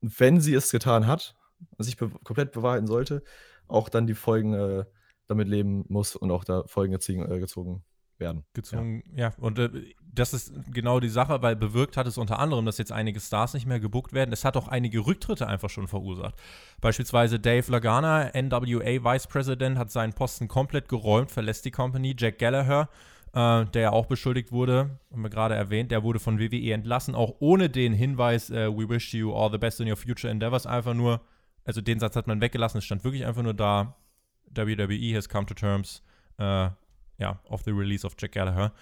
wenn sie es getan hat, sich be komplett bewahrheiten sollte, auch dann die Folgen äh, damit leben muss und auch da Folgen gezogen, äh, gezogen werden. Gezogen, ja. ja. Und äh, das ist genau die Sache, weil bewirkt hat es unter anderem, dass jetzt einige Stars nicht mehr gebuckt werden. Es hat auch einige Rücktritte einfach schon verursacht. Beispielsweise Dave Lagana, NWA Vice President, hat seinen Posten komplett geräumt, verlässt die Company. Jack Gallagher, äh, der ja auch beschuldigt wurde, haben wir gerade erwähnt, der wurde von WWE entlassen, auch ohne den Hinweis, äh, we wish you all the best in your future endeavors, einfach nur, also den Satz hat man weggelassen, es stand wirklich einfach nur da, WWE has come to terms, äh, ja, of the release of Jack Gallagher.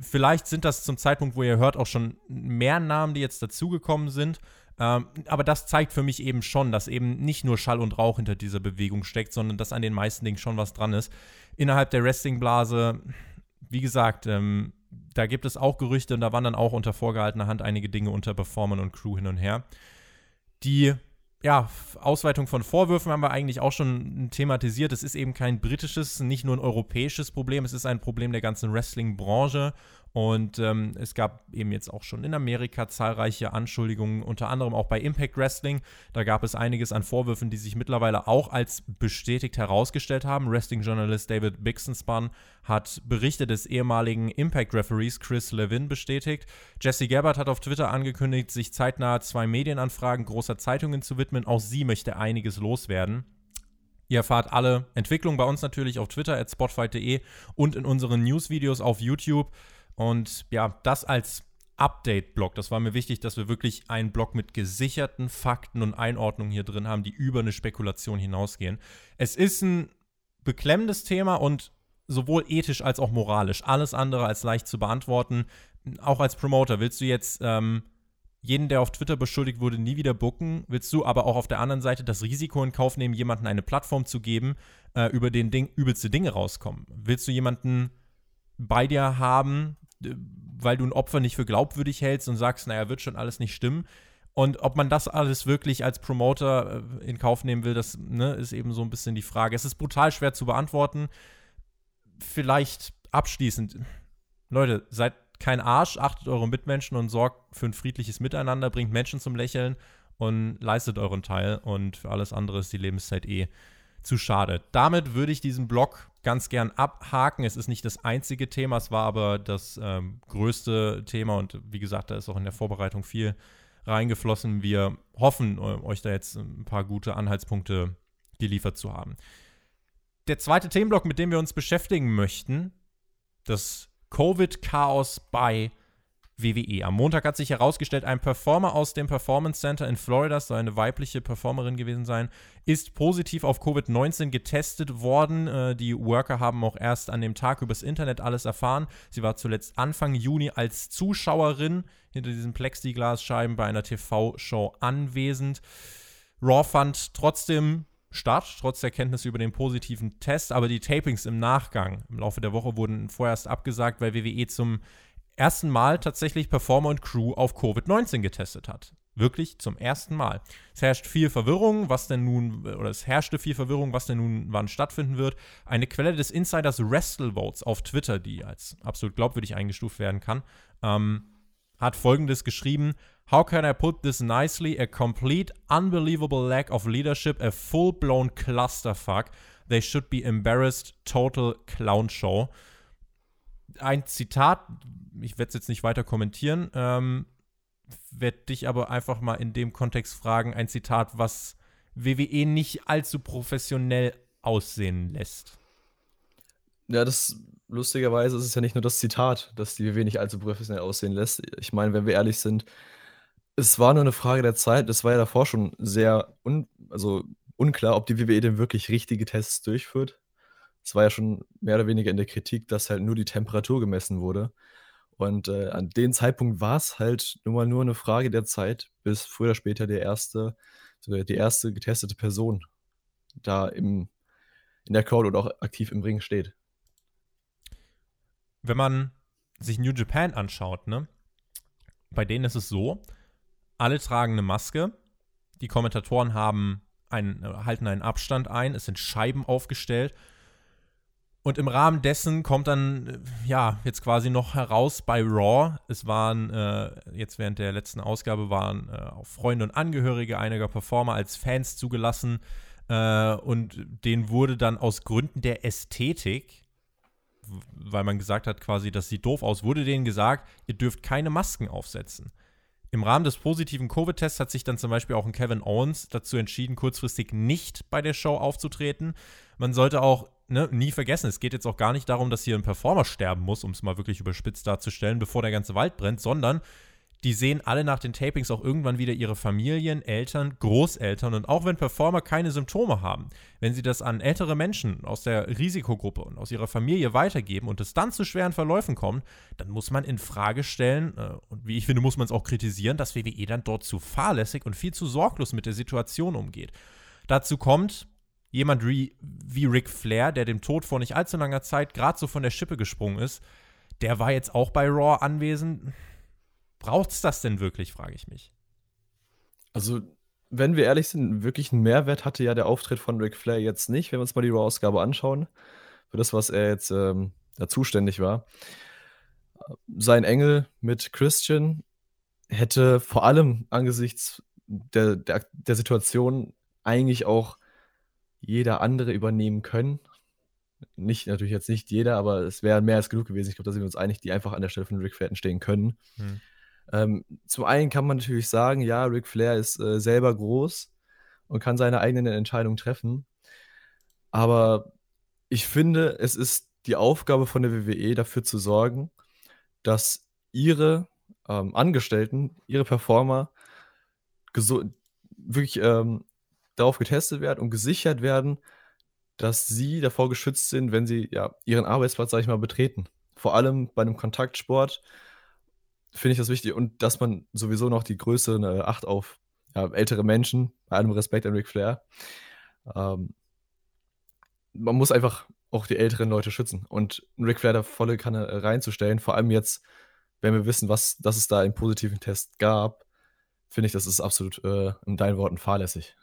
Vielleicht sind das zum Zeitpunkt, wo ihr hört, auch schon mehr Namen, die jetzt dazugekommen sind. Ähm, aber das zeigt für mich eben schon, dass eben nicht nur Schall und Rauch hinter dieser Bewegung steckt, sondern dass an den meisten Dingen schon was dran ist. Innerhalb der Wrestling-Blase, wie gesagt, ähm, da gibt es auch Gerüchte und da wandern auch unter vorgehaltener Hand einige Dinge unter Performern und Crew hin und her. Die ja, Ausweitung von Vorwürfen haben wir eigentlich auch schon thematisiert. Es ist eben kein britisches, nicht nur ein europäisches Problem, es ist ein Problem der ganzen Wrestling-Branche. Und ähm, es gab eben jetzt auch schon in Amerika zahlreiche Anschuldigungen, unter anderem auch bei Impact Wrestling. Da gab es einiges an Vorwürfen, die sich mittlerweile auch als bestätigt herausgestellt haben. Wrestling-Journalist David Bixenspan hat Berichte des ehemaligen Impact-Referees Chris Levin bestätigt. Jesse Gabbard hat auf Twitter angekündigt, sich zeitnah zwei Medienanfragen großer Zeitungen zu widmen. Auch sie möchte einiges loswerden. Ihr erfahrt alle Entwicklungen bei uns natürlich auf Twitter at spotfight.de und in unseren Newsvideos auf YouTube. Und ja, das als Update-Blog. Das war mir wichtig, dass wir wirklich einen Blog mit gesicherten Fakten und Einordnungen hier drin haben, die über eine Spekulation hinausgehen. Es ist ein beklemmendes Thema und sowohl ethisch als auch moralisch. Alles andere als leicht zu beantworten. Auch als Promoter willst du jetzt ähm, jeden, der auf Twitter beschuldigt wurde, nie wieder booken? Willst du aber auch auf der anderen Seite das Risiko in Kauf nehmen, jemandem eine Plattform zu geben, äh, über den Ding übelste Dinge rauskommen? Willst du jemanden bei dir haben, weil du ein Opfer nicht für glaubwürdig hältst und sagst, naja, wird schon alles nicht stimmen. Und ob man das alles wirklich als Promoter äh, in Kauf nehmen will, das ne, ist eben so ein bisschen die Frage. Es ist brutal schwer zu beantworten. Vielleicht abschließend. Leute, seid kein Arsch, achtet eure Mitmenschen und sorgt für ein friedliches Miteinander, bringt Menschen zum Lächeln und leistet euren Teil. Und für alles andere ist die Lebenszeit eh zu schade. Damit würde ich diesen Blog ganz gern abhaken. Es ist nicht das einzige Thema, es war aber das ähm, größte Thema und wie gesagt, da ist auch in der Vorbereitung viel reingeflossen. Wir hoffen, euch da jetzt ein paar gute Anhaltspunkte geliefert zu haben. Der zweite Themenblock, mit dem wir uns beschäftigen möchten, das Covid-Chaos bei WWE. Am Montag hat sich herausgestellt, ein Performer aus dem Performance Center in Florida, soll eine weibliche Performerin gewesen sein, ist positiv auf Covid-19 getestet worden. Äh, die Worker haben auch erst an dem Tag übers Internet alles erfahren. Sie war zuletzt Anfang Juni als Zuschauerin hinter diesen Plexiglasscheiben bei einer TV-Show anwesend. Raw fand trotzdem statt, trotz der Kenntnis über den positiven Test, aber die Tapings im Nachgang im Laufe der Woche wurden vorerst abgesagt, weil WWE zum ersten Mal tatsächlich Performer und Crew auf Covid-19 getestet hat. Wirklich zum ersten Mal. Es herrscht viel Verwirrung, was denn nun, oder es herrschte viel Verwirrung, was denn nun wann stattfinden wird. Eine Quelle des Insiders WrestleVotes auf Twitter, die als absolut glaubwürdig eingestuft werden kann, ähm, hat folgendes geschrieben: How can I put this nicely? A complete, unbelievable lack of leadership, a full-blown clusterfuck. They should be embarrassed, total clown show. Ein Zitat, ich werde es jetzt nicht weiter kommentieren, ähm, werde dich aber einfach mal in dem Kontext fragen, ein Zitat, was WWE nicht allzu professionell aussehen lässt. Ja, das lustigerweise ist es ja nicht nur das Zitat, das die WWE nicht allzu professionell aussehen lässt. Ich meine, wenn wir ehrlich sind, es war nur eine Frage der Zeit. Es war ja davor schon sehr un also unklar, ob die WWE denn wirklich richtige Tests durchführt. Es war ja schon mehr oder weniger in der Kritik, dass halt nur die Temperatur gemessen wurde. Und äh, an dem Zeitpunkt war es halt nur mal nur eine Frage der Zeit, bis früher oder später der erste, die erste getestete Person da im, in der Crowd oder auch aktiv im Ring steht. Wenn man sich New Japan anschaut, ne, bei denen ist es so, alle tragen eine Maske, die Kommentatoren haben einen, halten einen Abstand ein, es sind Scheiben aufgestellt. Und im Rahmen dessen kommt dann, äh, ja, jetzt quasi noch heraus bei Raw. Es waren, äh, jetzt während der letzten Ausgabe, waren äh, auch Freunde und Angehörige einiger Performer als Fans zugelassen. Äh, und denen wurde dann aus Gründen der Ästhetik, weil man gesagt hat quasi, das sieht doof aus, wurde denen gesagt, ihr dürft keine Masken aufsetzen. Im Rahmen des positiven Covid-Tests hat sich dann zum Beispiel auch ein Kevin Owens dazu entschieden, kurzfristig nicht bei der Show aufzutreten. Man sollte auch ne, nie vergessen, es geht jetzt auch gar nicht darum, dass hier ein Performer sterben muss, um es mal wirklich überspitzt darzustellen, bevor der ganze Wald brennt, sondern die sehen alle nach den Tapings auch irgendwann wieder ihre Familien, Eltern, Großeltern und auch wenn Performer keine Symptome haben, wenn sie das an ältere Menschen aus der Risikogruppe und aus ihrer Familie weitergeben und es dann zu schweren Verläufen kommt, dann muss man in Frage stellen äh, und wie ich finde, muss man es auch kritisieren, dass WWE dann dort zu fahrlässig und viel zu sorglos mit der Situation umgeht. Dazu kommt, jemand wie, wie Ric Flair, der dem Tod vor nicht allzu langer Zeit gerade so von der Schippe gesprungen ist, der war jetzt auch bei Raw anwesend. Braucht es das denn wirklich, frage ich mich. Also, wenn wir ehrlich sind, wirklich einen Mehrwert hatte ja der Auftritt von Ric Flair jetzt nicht, wenn wir uns mal die Raw-Ausgabe anschauen, für das, was er jetzt ähm, da zuständig war. Sein Engel mit Christian hätte vor allem angesichts der, der, der Situation eigentlich auch jeder andere übernehmen können. Nicht, natürlich jetzt nicht jeder, aber es wäre mehr als genug gewesen. Ich glaube, da sind wir uns einig, die einfach an der Stelle von Ric Flair stehen können. Hm. Ähm, zum einen kann man natürlich sagen, ja, Ric Flair ist äh, selber groß und kann seine eigenen Entscheidungen treffen. Aber ich finde, es ist die Aufgabe von der WWE dafür zu sorgen, dass ihre ähm, Angestellten, ihre Performer wirklich ähm, darauf getestet werden und gesichert werden, dass sie davor geschützt sind, wenn sie ja ihren Arbeitsplatz, sag ich mal, betreten. Vor allem bei einem Kontaktsport finde ich das wichtig und dass man sowieso noch die Größe eine Acht auf ja, ältere Menschen, bei allem Respekt an Ric Flair. Ähm, man muss einfach auch die älteren Leute schützen und Ric Flair da volle Kanne reinzustellen, vor allem jetzt, wenn wir wissen, was, dass es da einen positiven Test gab, finde ich, das ist absolut äh, in deinen Worten fahrlässig.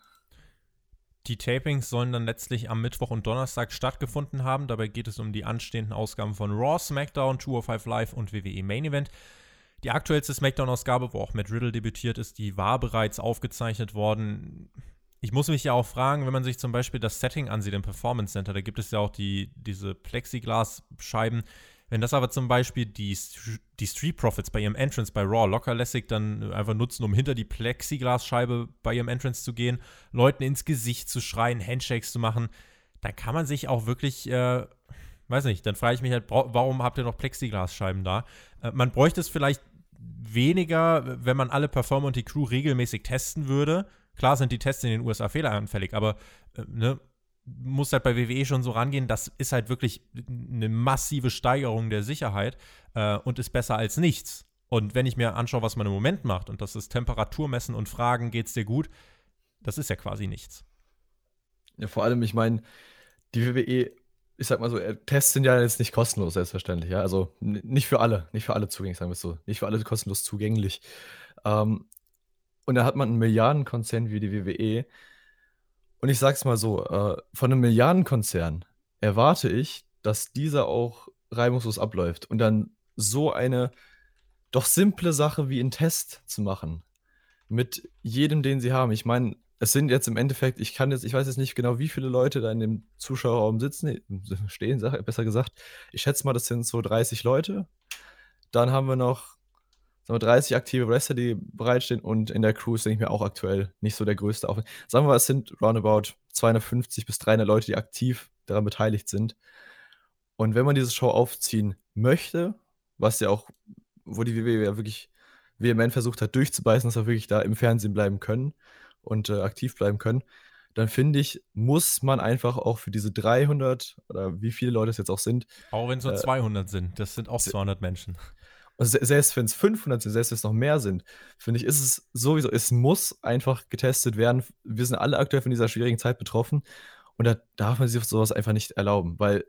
Die Tapings sollen dann letztlich am Mittwoch und Donnerstag stattgefunden haben. Dabei geht es um die anstehenden Ausgaben von Raw, SmackDown, 205 Live und WWE Main Event. Die aktuellste SmackDown-Ausgabe, wo auch Matt Riddle debütiert ist, die war bereits aufgezeichnet worden. Ich muss mich ja auch fragen, wenn man sich zum Beispiel das Setting ansieht im Performance Center, da gibt es ja auch die, diese Plexiglas-Scheiben. Wenn das aber zum Beispiel die, die Street Profits bei ihrem Entrance bei Raw lockerlässig dann einfach nutzen, um hinter die Plexiglasscheibe bei ihrem Entrance zu gehen, Leuten ins Gesicht zu schreien, Handshakes zu machen, da kann man sich auch wirklich äh, weiß nicht, dann frage ich mich halt, warum habt ihr noch Plexiglasscheiben da? Äh, man bräuchte es vielleicht weniger, wenn man alle Performer und die Crew regelmäßig testen würde. Klar sind die Tests in den USA fehleranfällig, aber äh, ne, muss halt bei WWE schon so rangehen, das ist halt wirklich eine massive Steigerung der Sicherheit äh, und ist besser als nichts. Und wenn ich mir anschaue, was man im Moment macht, und das ist Temperatur messen und fragen, geht's dir gut, das ist ja quasi nichts. Ja, vor allem, ich meine, die WWE ich sag mal so, äh, Tests sind ja jetzt nicht kostenlos, selbstverständlich. Ja? Also nicht für alle, nicht für alle zugänglich, sagen wir so. Nicht für alle kostenlos zugänglich. Ähm, und da hat man einen Milliardenkonzern wie die WWE. Und ich sag's mal so, äh, von einem Milliardenkonzern erwarte ich, dass dieser auch reibungslos abläuft. Und dann so eine doch simple Sache wie einen Test zu machen. Mit jedem, den sie haben. Ich meine, es sind jetzt im Endeffekt, ich kann jetzt, ich weiß jetzt nicht genau, wie viele Leute da in dem Zuschauerraum sitzen, stehen, besser gesagt. Ich schätze mal, das sind so 30 Leute. Dann haben wir noch sagen wir, 30 aktive Wrestler, die bereitstehen und in der Crew ist, denke ich mir, auch aktuell nicht so der größte Aufwand. Sagen wir mal, es sind roundabout 250 bis 300 Leute, die aktiv daran beteiligt sind. Und wenn man diese Show aufziehen möchte, was ja auch, wo die WWE ja wirklich vehement versucht hat, durchzubeißen, dass wir wirklich da im Fernsehen bleiben können, und äh, aktiv bleiben können, dann finde ich, muss man einfach auch für diese 300 oder wie viele Leute es jetzt auch sind. Auch wenn es nur äh, 200 sind, das sind auch 200 Menschen. Also selbst wenn es 500 sind, selbst wenn es noch mehr sind, finde ich, ist es sowieso, es muss einfach getestet werden. Wir sind alle aktuell von dieser schwierigen Zeit betroffen und da darf man sich sowas einfach nicht erlauben, weil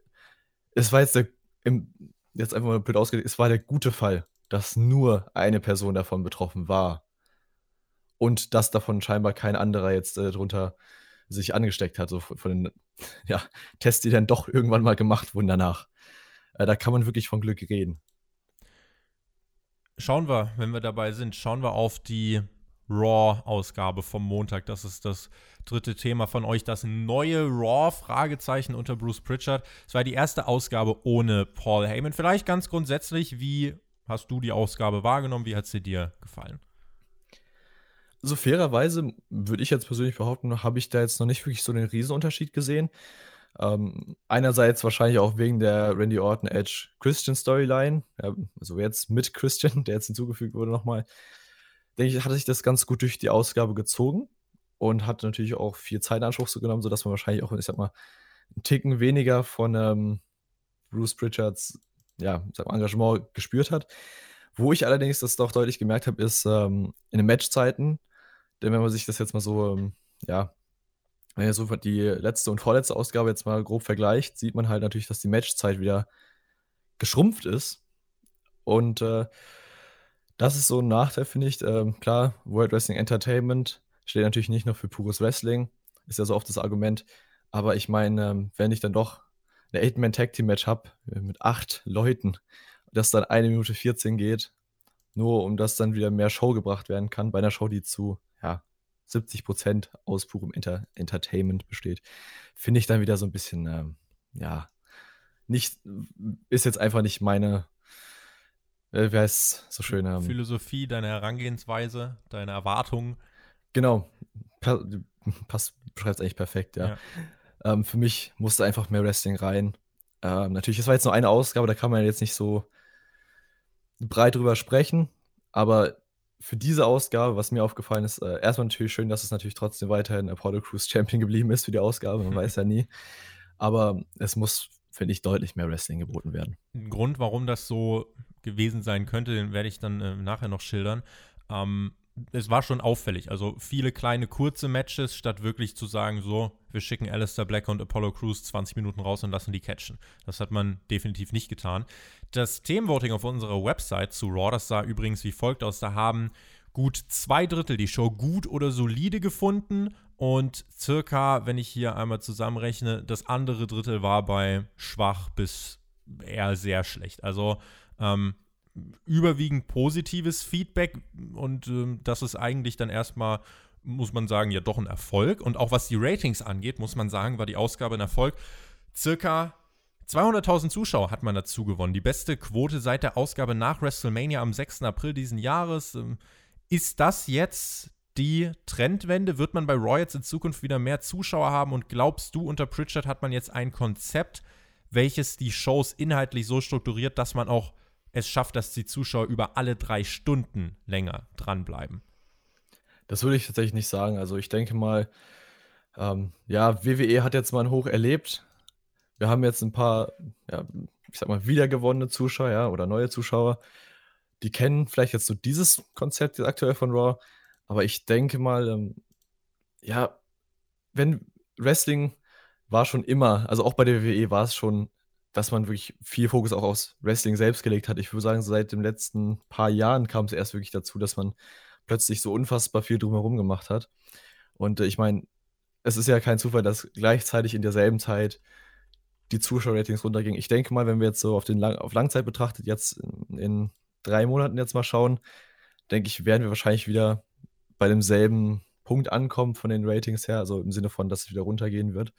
es war jetzt der, im, jetzt einfach mal blöd ausgedrückt, es war der gute Fall, dass nur eine Person davon betroffen war und dass davon scheinbar kein anderer jetzt äh, drunter sich angesteckt hat, so von den ja, Tests, die dann doch irgendwann mal gemacht wurden danach. Äh, da kann man wirklich von Glück reden. Schauen wir, wenn wir dabei sind, schauen wir auf die Raw-Ausgabe vom Montag. Das ist das dritte Thema von euch, das neue Raw-Fragezeichen unter Bruce Pritchard. Es war die erste Ausgabe ohne Paul Heyman. Vielleicht ganz grundsätzlich, wie hast du die Ausgabe wahrgenommen? Wie hat sie dir gefallen? So fairerweise würde ich jetzt persönlich behaupten, habe ich da jetzt noch nicht wirklich so den Riesenunterschied gesehen. Ähm, einerseits wahrscheinlich auch wegen der Randy Orton Edge Christian Storyline, also jetzt mit Christian, der jetzt hinzugefügt wurde nochmal, denke ich, hatte sich das ganz gut durch die Ausgabe gezogen und hat natürlich auch viel Zeit in Anspruch genommen, sodass man wahrscheinlich auch, ich sag mal, einen Ticken weniger von ähm, Bruce Pritchards ja, sag mal, Engagement gespürt hat. Wo ich allerdings das doch deutlich gemerkt habe, ist ähm, in den Matchzeiten, denn wenn man sich das jetzt mal so, ähm, ja, wenn ihr so die letzte und vorletzte Ausgabe jetzt mal grob vergleicht, sieht man halt natürlich, dass die Matchzeit wieder geschrumpft ist. Und äh, das ist so ein Nachteil, finde ich. Ähm, klar, World Wrestling Entertainment steht natürlich nicht nur für pures Wrestling, ist ja so oft das Argument. Aber ich meine, ähm, wenn ich dann doch eine Eight-Man-Tag-Team-Match habe äh, mit acht Leuten, das dann eine Minute 14 geht, nur um das dann wieder mehr Show gebracht werden kann, bei einer Show, die zu ja, 70 Prozent aus purem Enter Entertainment besteht, finde ich dann wieder so ein bisschen, ähm, ja, nicht, ist jetzt einfach nicht meine, äh, wer ist so schön. Ähm, Philosophie, deine Herangehensweise, deine Erwartungen. Genau, passt, beschreibt es eigentlich perfekt, ja. ja. Ähm, für mich musste einfach mehr Wrestling rein. Ähm, natürlich, es war jetzt nur eine Ausgabe, da kann man jetzt nicht so breit drüber sprechen, aber für diese Ausgabe, was mir aufgefallen ist, äh, erstmal natürlich schön, dass es natürlich trotzdem weiterhin Apollo Crews Champion geblieben ist für die Ausgabe, man weiß ja nie. Aber es muss, finde ich, deutlich mehr Wrestling geboten werden. Ein Grund, warum das so gewesen sein könnte, den werde ich dann äh, nachher noch schildern. Ähm, es war schon auffällig. Also viele kleine, kurze Matches, statt wirklich zu sagen, so, wir schicken Alistair Black und Apollo Crews 20 Minuten raus und lassen die catchen. Das hat man definitiv nicht getan. Das Themenvoting auf unserer Website zu Raw, das sah übrigens wie folgt aus. Da haben gut zwei Drittel die Show gut oder solide gefunden und circa, wenn ich hier einmal zusammenrechne, das andere Drittel war bei schwach bis eher sehr schlecht. Also ähm, überwiegend positives Feedback und ähm, das ist eigentlich dann erstmal, muss man sagen, ja doch ein Erfolg. Und auch was die Ratings angeht, muss man sagen, war die Ausgabe ein Erfolg. Circa 200.000 Zuschauer hat man dazu gewonnen. Die beste Quote seit der Ausgabe nach WrestleMania am 6. April diesen Jahres. Ähm, ist das jetzt die Trendwende? Wird man bei Roy jetzt in Zukunft wieder mehr Zuschauer haben? Und glaubst du, unter Pritchard hat man jetzt ein Konzept, welches die Shows inhaltlich so strukturiert, dass man auch es schafft, dass die Zuschauer über alle drei Stunden länger dranbleiben? Das würde ich tatsächlich nicht sagen. Also ich denke mal, ähm, ja, WWE hat jetzt mal ein Hoch erlebt. Wir haben jetzt ein paar, ja, ich sag mal, wiedergewonnene Zuschauer ja, oder neue Zuschauer. Die kennen vielleicht jetzt so dieses Konzept jetzt aktuell von Raw. Aber ich denke mal, ähm, ja, wenn Wrestling war schon immer, also auch bei der WWE war es schon dass man wirklich viel Fokus auch aufs Wrestling selbst gelegt hat. Ich würde sagen, seit den letzten paar Jahren kam es erst wirklich dazu, dass man plötzlich so unfassbar viel drumherum gemacht hat. Und äh, ich meine, es ist ja kein Zufall, dass gleichzeitig in derselben Zeit die Zuschauerratings runtergingen. Ich denke mal, wenn wir jetzt so auf, den Lang auf Langzeit betrachtet, jetzt in, in drei Monaten jetzt mal schauen, denke ich, werden wir wahrscheinlich wieder bei demselben Punkt ankommen von den Ratings her, also im Sinne von, dass es wieder runtergehen wird.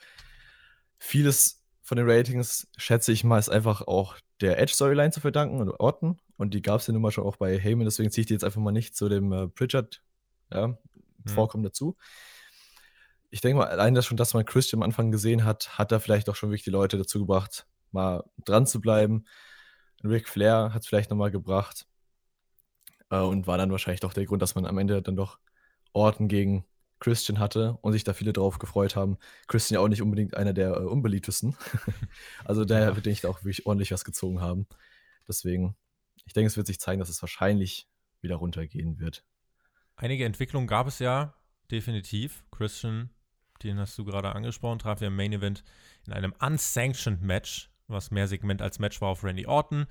Vieles von den Ratings, schätze ich mal, ist einfach auch der Edge-Storyline zu verdanken und Orton. Und die gab es ja nun mal schon auch bei Heyman, deswegen ziehe ich die jetzt einfach mal nicht zu dem äh, Pritchard ja, mhm. Vorkommen dazu. Ich denke mal, allein das schon, dass man Christian am Anfang gesehen hat, hat da vielleicht auch schon wirklich die Leute dazu gebracht, mal dran zu bleiben. Ric Flair hat es vielleicht nochmal gebracht. Äh, und war dann wahrscheinlich doch der Grund, dass man am Ende dann doch Orton gegen Christian hatte und sich da viele drauf gefreut haben. Christian ja auch nicht unbedingt einer der äh, unbeliebtesten. also daher wird ich da auch wirklich ordentlich was gezogen haben. Deswegen, ich denke, es wird sich zeigen, dass es wahrscheinlich wieder runtergehen wird. Einige Entwicklungen gab es ja definitiv. Christian, den hast du gerade angesprochen, traf ja im Main Event in einem unsanctioned Match, was mehr Segment als Match war auf Randy Orton.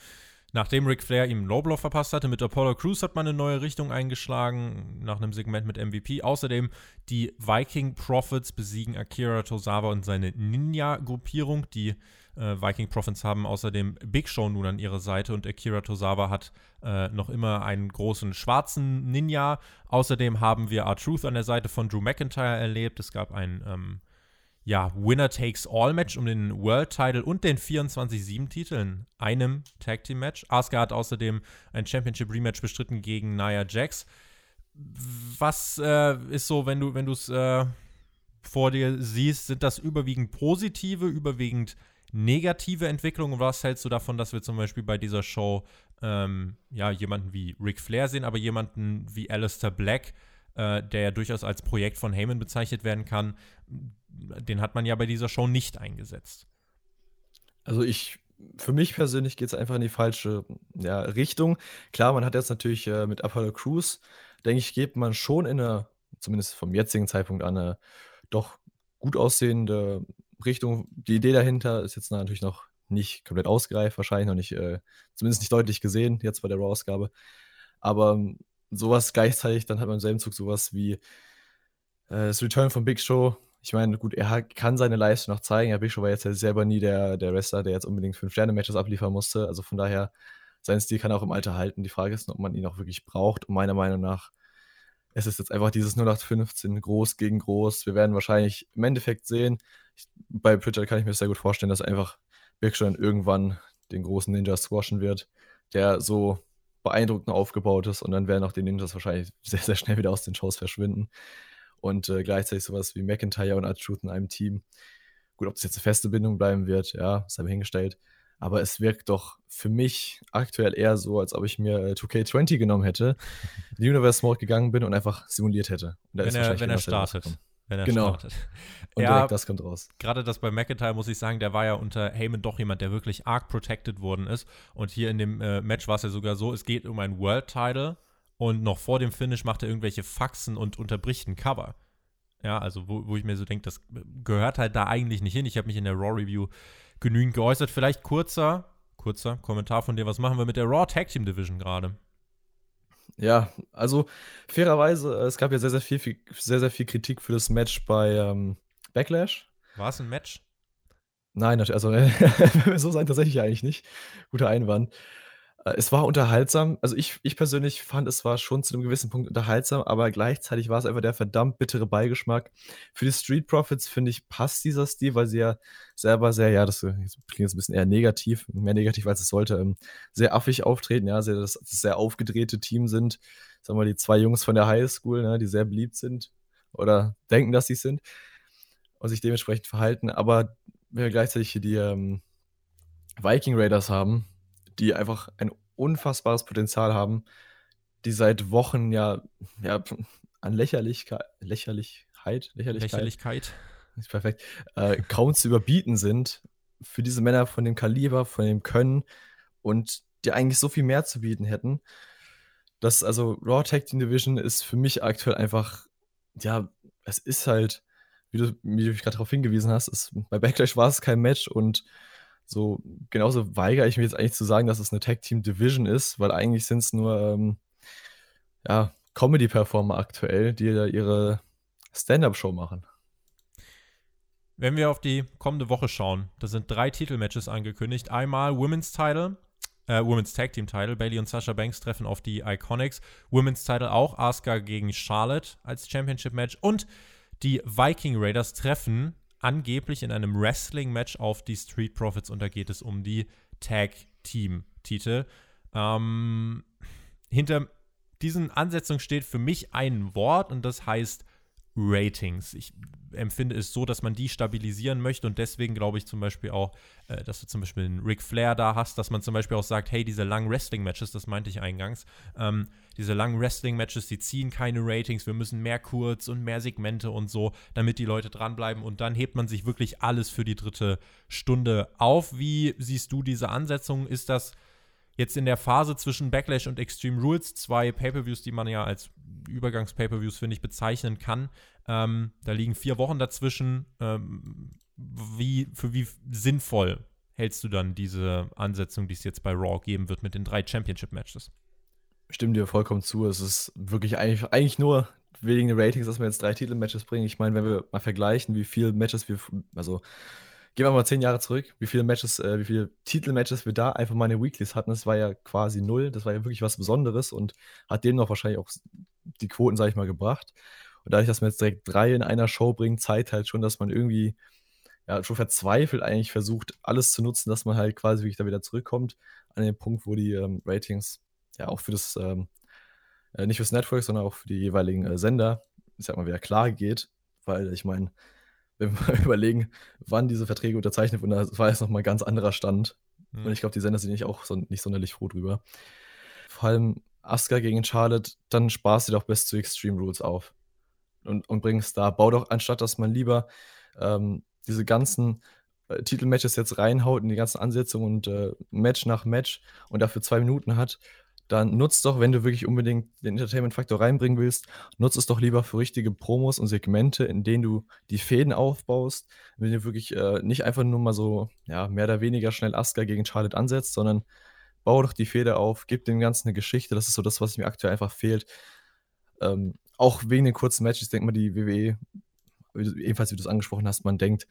Nachdem Ric Flair ihm Lowblow verpasst hatte, mit Apollo Crews hat man eine neue Richtung eingeschlagen, nach einem Segment mit MVP. Außerdem die Viking Profits besiegen Akira Tozawa und seine Ninja-Gruppierung. Die äh, Viking Profits haben außerdem Big Show nun an ihrer Seite und Akira Tozawa hat äh, noch immer einen großen schwarzen Ninja. Außerdem haben wir R-Truth an der Seite von Drew McIntyre erlebt. Es gab ein ähm, ja, Winner-Takes-All-Match um den World-Title und den 24-7-Titel in einem Tag-Team-Match. Asuka hat außerdem ein Championship-Rematch bestritten gegen Nia Jax. Was äh, ist so, wenn du wenn es äh, vor dir siehst, sind das überwiegend positive, überwiegend negative Entwicklungen? Was hältst du davon, dass wir zum Beispiel bei dieser Show ähm, ja, jemanden wie Ric Flair sehen, aber jemanden wie Alistair Black, äh, der ja durchaus als Projekt von Heyman bezeichnet werden kann, den hat man ja bei dieser Show nicht eingesetzt. Also ich, für mich persönlich geht es einfach in die falsche ja, Richtung. Klar, man hat jetzt natürlich äh, mit Apollo Crews, denke ich, geht man schon in eine, zumindest vom jetzigen Zeitpunkt an, eine doch gut aussehende Richtung. Die Idee dahinter ist jetzt natürlich noch nicht komplett ausgereift, wahrscheinlich noch nicht, äh, zumindest nicht deutlich gesehen, jetzt bei der Raw-Ausgabe. Aber ähm, sowas gleichzeitig, dann hat man im selben Zug sowas wie äh, das Return von Big Show, ich meine, gut, er kann seine Leistung noch zeigen. Herr Bischof war jetzt ja selber nie der, der Wrestler, der jetzt unbedingt Fünf-Sterne-Matches abliefern musste. Also von daher, sein Stil kann auch im Alter halten. Die Frage ist, ob man ihn auch wirklich braucht. Und meiner Meinung nach, es ist jetzt einfach dieses 0815 groß gegen groß. Wir werden wahrscheinlich im Endeffekt sehen. Ich, bei Pritchard kann ich mir sehr gut vorstellen, dass einfach Show irgendwann den großen Ninja squashen wird, der so beeindruckend aufgebaut ist. Und dann werden auch die Ninjas wahrscheinlich sehr, sehr schnell wieder aus den Shows verschwinden und äh, gleichzeitig sowas wie McIntyre und Artruth in einem Team. Gut, ob das jetzt eine feste Bindung bleiben wird, ja, sei hingestellt. Aber es wirkt doch für mich aktuell eher so, als ob ich mir äh, 2K20 genommen hätte, in die Universe Mode gegangen bin und einfach simuliert hätte. wenn, er, wenn er startet. Wenn er genau. startet. Und ja, direkt das kommt raus. Gerade das bei McIntyre muss ich sagen, der war ja unter Heyman doch jemand, der wirklich arg protected worden ist. Und hier in dem äh, Match war es ja sogar so, es geht um ein World Title und noch vor dem Finish macht er irgendwelche Faxen und unterbricht ein Cover. Ja, also wo, wo ich mir so denke, das gehört halt da eigentlich nicht hin. Ich habe mich in der Raw Review genügend geäußert. Vielleicht kurzer, kurzer Kommentar von dir. Was machen wir mit der Raw Tag Team Division gerade? Ja, also fairerweise, es gab ja sehr, sehr viel, viel, sehr, sehr viel Kritik für das Match bei ähm, Backlash. War es ein Match? Nein, also wenn wir so sein, tatsächlich eigentlich nicht. Guter Einwand. Äh, es war unterhaltsam. Also ich ich persönlich fand, es war schon zu einem gewissen Punkt unterhaltsam, aber gleichzeitig war es einfach der verdammt bittere Beigeschmack. Für die Street Profits, finde ich, passt dieser Stil, weil sie ja selber sehr ja, das klingt jetzt ein bisschen eher negativ, mehr negativ, als es sollte, ähm, sehr affig auftreten, ja, sehr das das sehr aufgedrehte Team sind. Sagen wir, die zwei Jungs von der Highschool, ne, die sehr beliebt sind oder denken, dass sie sind und sich dementsprechend verhalten. Aber wenn wir gleichzeitig hier die, ähm, Viking Raiders haben die einfach ein unfassbares Potenzial haben, die seit Wochen ja, ja an Lächerlichkeit, Lächerlichkeit, Lächerlichkeit, Lächerlichkeit. Ist perfekt, äh, kaum zu überbieten sind für diese Männer von dem Kaliber, von dem Können und die eigentlich so viel mehr zu bieten hätten. Das, also Raw Tag Team Division ist für mich aktuell einfach, ja, es ist halt, wie du, wie du mich gerade darauf hingewiesen hast, ist, bei Backlash war es kein Match und so, genauso weigere ich mich jetzt eigentlich zu sagen, dass es eine Tag Team Division ist, weil eigentlich sind es nur ähm, ja, Comedy-Performer aktuell, die da ihre Stand-Up-Show machen. Wenn wir auf die kommende Woche schauen, da sind drei Titelmatches angekündigt. Einmal Women's Title, äh, Women's Tag Team Title. Bailey und Sasha Banks treffen auf die Iconics. Women's Title auch Asuka gegen Charlotte als Championship Match. Und die Viking Raiders treffen angeblich in einem Wrestling-Match auf die Street Profits und da geht es um die Tag-Team-Titel. Ähm, hinter diesen Ansetzungen steht für mich ein Wort und das heißt Ratings. Ich empfinde es so, dass man die stabilisieren möchte und deswegen glaube ich zum Beispiel auch, äh, dass du zum Beispiel einen Ric Flair da hast, dass man zum Beispiel auch sagt, hey, diese langen Wrestling-Matches, das meinte ich eingangs, ähm, diese langen Wrestling-Matches, die ziehen keine Ratings, wir müssen mehr Kurz und mehr Segmente und so, damit die Leute dranbleiben und dann hebt man sich wirklich alles für die dritte Stunde auf. Wie siehst du diese Ansetzung? Ist das jetzt in der Phase zwischen Backlash und Extreme Rules, zwei Pay-Per-Views, die man ja als Übergangs-Pay-Per-Views, finde ich, bezeichnen kann. Ähm, da liegen vier Wochen dazwischen. Ähm, wie, für wie sinnvoll hältst du dann diese Ansetzung, die es jetzt bei Raw geben wird mit den drei Championship-Matches? Stimme dir vollkommen zu. Es ist wirklich eigentlich, eigentlich nur wegen den Ratings, dass wir jetzt drei Titel-Matches bringen. Ich meine, wenn wir mal vergleichen, wie viele Matches wir, also gehen wir mal zehn Jahre zurück, wie viele Matches, äh, wie viele Titelmatches wir da einfach mal in den Weeklies hatten, das war ja quasi null. Das war ja wirklich was Besonderes und hat dem noch wahrscheinlich auch die Quoten, sage ich mal, gebracht. Und dadurch, dass man jetzt direkt drei in einer Show bringt, zeigt halt schon, dass man irgendwie ja, schon verzweifelt eigentlich versucht, alles zu nutzen, dass man halt quasi wirklich da wieder zurückkommt an den Punkt, wo die ähm, Ratings ja auch für das, ähm, äh, nicht fürs Network, sondern auch für die jeweiligen äh, Sender, ich sag mal, wieder klar geht, weil ich meine, wenn wir überlegen, wann diese Verträge unterzeichnet wurden, das war jetzt nochmal ein ganz anderer Stand. Mhm. Und ich glaube, die Sender sind nicht auch so, nicht sonderlich froh drüber. Vor allem Asuka gegen Charlotte, dann sparst du doch bis zu Extreme Rules auf. Und, und bringst da, bau doch, anstatt dass man lieber ähm, diese ganzen äh, Titelmatches jetzt reinhaut in die ganzen Ansetzungen und äh, Match nach Match und dafür zwei Minuten hat, dann nutzt doch, wenn du wirklich unbedingt den Entertainment-Faktor reinbringen willst, nutzt es doch lieber für richtige Promos und Segmente, in denen du die Fäden aufbaust, wenn du wirklich äh, nicht einfach nur mal so, ja, mehr oder weniger schnell Asuka gegen Charlotte ansetzt, sondern bau doch die Fäde auf, gib dem Ganzen eine Geschichte. Das ist so das, was mir aktuell einfach fehlt. Ähm, auch wegen den kurzen Matches, denke mal, die WWE, ebenfalls wie du es angesprochen hast, man denkt,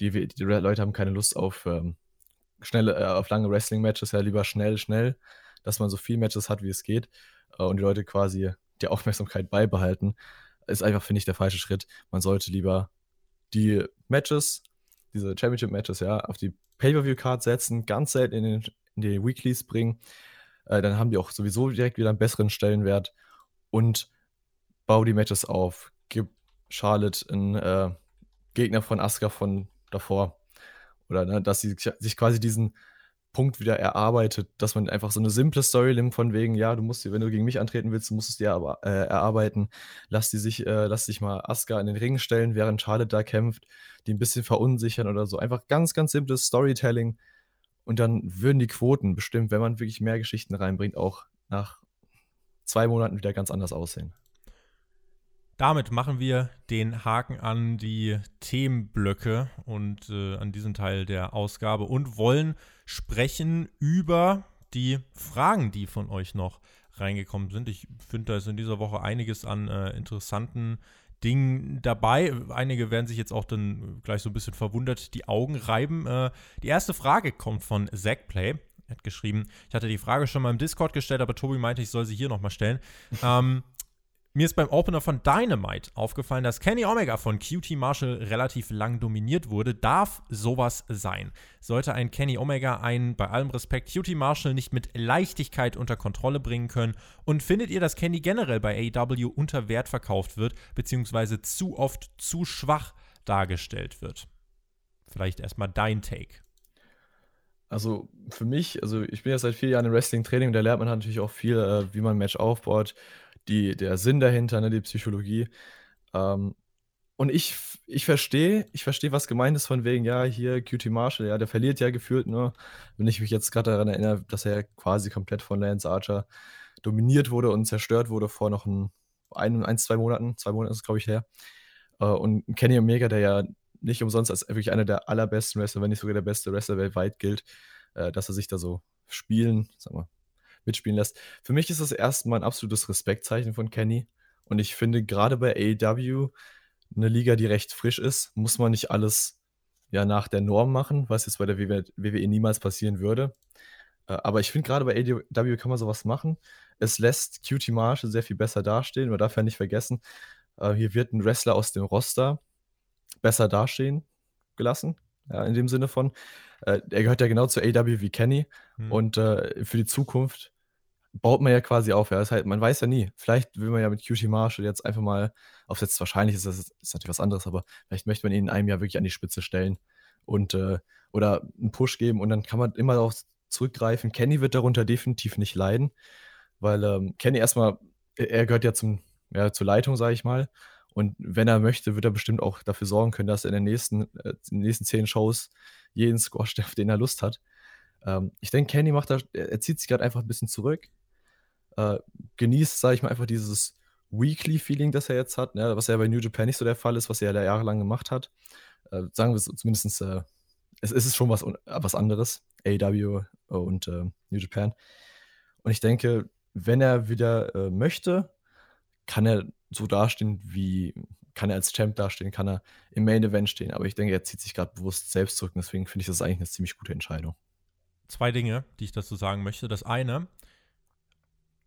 die, die Leute haben keine Lust auf ähm, schnelle, äh, auf lange Wrestling-Matches, ja lieber schnell, schnell dass man so viele Matches hat, wie es geht äh, und die Leute quasi die Aufmerksamkeit beibehalten, ist einfach, finde ich, der falsche Schritt. Man sollte lieber die Matches, diese Championship-Matches, ja, auf die Pay-Per-View-Card setzen, ganz selten in den, in die Weeklies bringen. Äh, dann haben die auch sowieso direkt wieder einen besseren Stellenwert und bau die Matches auf. Gib Charlotte einen äh, Gegner von Asuka von davor. Oder ne, dass sie sich quasi diesen Punkt wieder erarbeitet, dass man einfach so eine simple Story nimmt von wegen, ja, du musst, wenn du gegen mich antreten willst, du musst es dir aber äh, erarbeiten. Lass die sich, äh, lass dich mal Asuka in den Ring stellen, während Charlotte da kämpft, die ein bisschen verunsichern oder so. Einfach ganz, ganz simples Storytelling. Und dann würden die Quoten bestimmt, wenn man wirklich mehr Geschichten reinbringt, auch nach zwei Monaten wieder ganz anders aussehen. Damit machen wir den Haken an die Themenblöcke und äh, an diesen Teil der Ausgabe und wollen sprechen über die Fragen, die von euch noch reingekommen sind. Ich finde, da ist in dieser Woche einiges an äh, interessanten Dingen dabei. Einige werden sich jetzt auch dann gleich so ein bisschen verwundert die Augen reiben. Äh, die erste Frage kommt von Zackplay. Er hat geschrieben, ich hatte die Frage schon mal im Discord gestellt, aber Tobi meinte, ich soll sie hier nochmal stellen. ähm, mir ist beim Opener von Dynamite aufgefallen, dass Kenny Omega von QT Marshall relativ lang dominiert wurde. Darf sowas sein? Sollte ein Kenny Omega einen, bei allem Respekt, QT Marshall nicht mit Leichtigkeit unter Kontrolle bringen können? Und findet ihr, dass Kenny generell bei AEW unter Wert verkauft wird, beziehungsweise zu oft zu schwach dargestellt wird? Vielleicht erstmal dein Take. Also für mich, also ich bin ja seit vier Jahren im Wrestling-Training und da lernt man natürlich auch viel, äh, wie man ein Match aufbaut, die, der Sinn dahinter, ne, die Psychologie. Ähm, und ich, ich verstehe, ich verstehe, was gemeint ist von wegen, ja, hier QT Marshall, ja, der verliert ja gefühlt nur, wenn ich mich jetzt gerade daran erinnere, dass er quasi komplett von Lance Archer dominiert wurde und zerstört wurde vor noch ein, ein, ein zwei Monaten, zwei Monate ist es, glaube ich, her. Äh, und Kenny Omega, der ja nicht umsonst als wirklich einer der allerbesten Wrestler, wenn nicht sogar der beste Wrestler weltweit gilt, äh, dass er sich da so spielen, sag mal, mitspielen lässt. Für mich ist das erstmal ein absolutes Respektzeichen von Kenny. Und ich finde, gerade bei AEW, eine Liga, die recht frisch ist, muss man nicht alles ja nach der Norm machen, was jetzt bei der WWE niemals passieren würde. Äh, aber ich finde, gerade bei AEW kann man sowas machen. Es lässt QT Marshall sehr viel besser dastehen. Man darf ja nicht vergessen, äh, hier wird ein Wrestler aus dem Roster besser dastehen gelassen. Ja, in dem Sinne von, äh, er gehört ja genau zu AW wie Kenny. Hm. Und äh, für die Zukunft baut man ja quasi auf. Ja. Das halt, man weiß ja nie. Vielleicht will man ja mit QT Marshall jetzt einfach mal aufsetzen. Wahrscheinlich ist das ist natürlich was anderes, aber vielleicht möchte man ihn in einem Jahr wirklich an die Spitze stellen und äh, oder einen Push geben und dann kann man immer darauf zurückgreifen. Kenny wird darunter definitiv nicht leiden, weil ähm, Kenny erstmal, er gehört ja zum, ja, zur Leitung, sage ich mal. Und wenn er möchte, wird er bestimmt auch dafür sorgen können, dass er in den nächsten, äh, in den nächsten zehn Shows jeden Squash, auf den er Lust hat. Ähm, ich denke, Kenny macht da, er zieht sich gerade einfach ein bisschen zurück, äh, genießt, sage ich mal, einfach dieses Weekly-Feeling, das er jetzt hat, ne, was ja bei New Japan nicht so der Fall ist, was er ja jahrelang gemacht hat. Äh, sagen wir es zumindest, äh, es, es, ist schon was, was anderes, AEW und äh, New Japan. Und ich denke, wenn er wieder äh, möchte, kann er so dastehen, wie kann er als Champ dastehen, kann er im Main Event stehen. Aber ich denke, er zieht sich gerade bewusst selbst zurück. Und deswegen finde ich das eigentlich eine ziemlich gute Entscheidung. Zwei Dinge, die ich dazu sagen möchte. Das eine,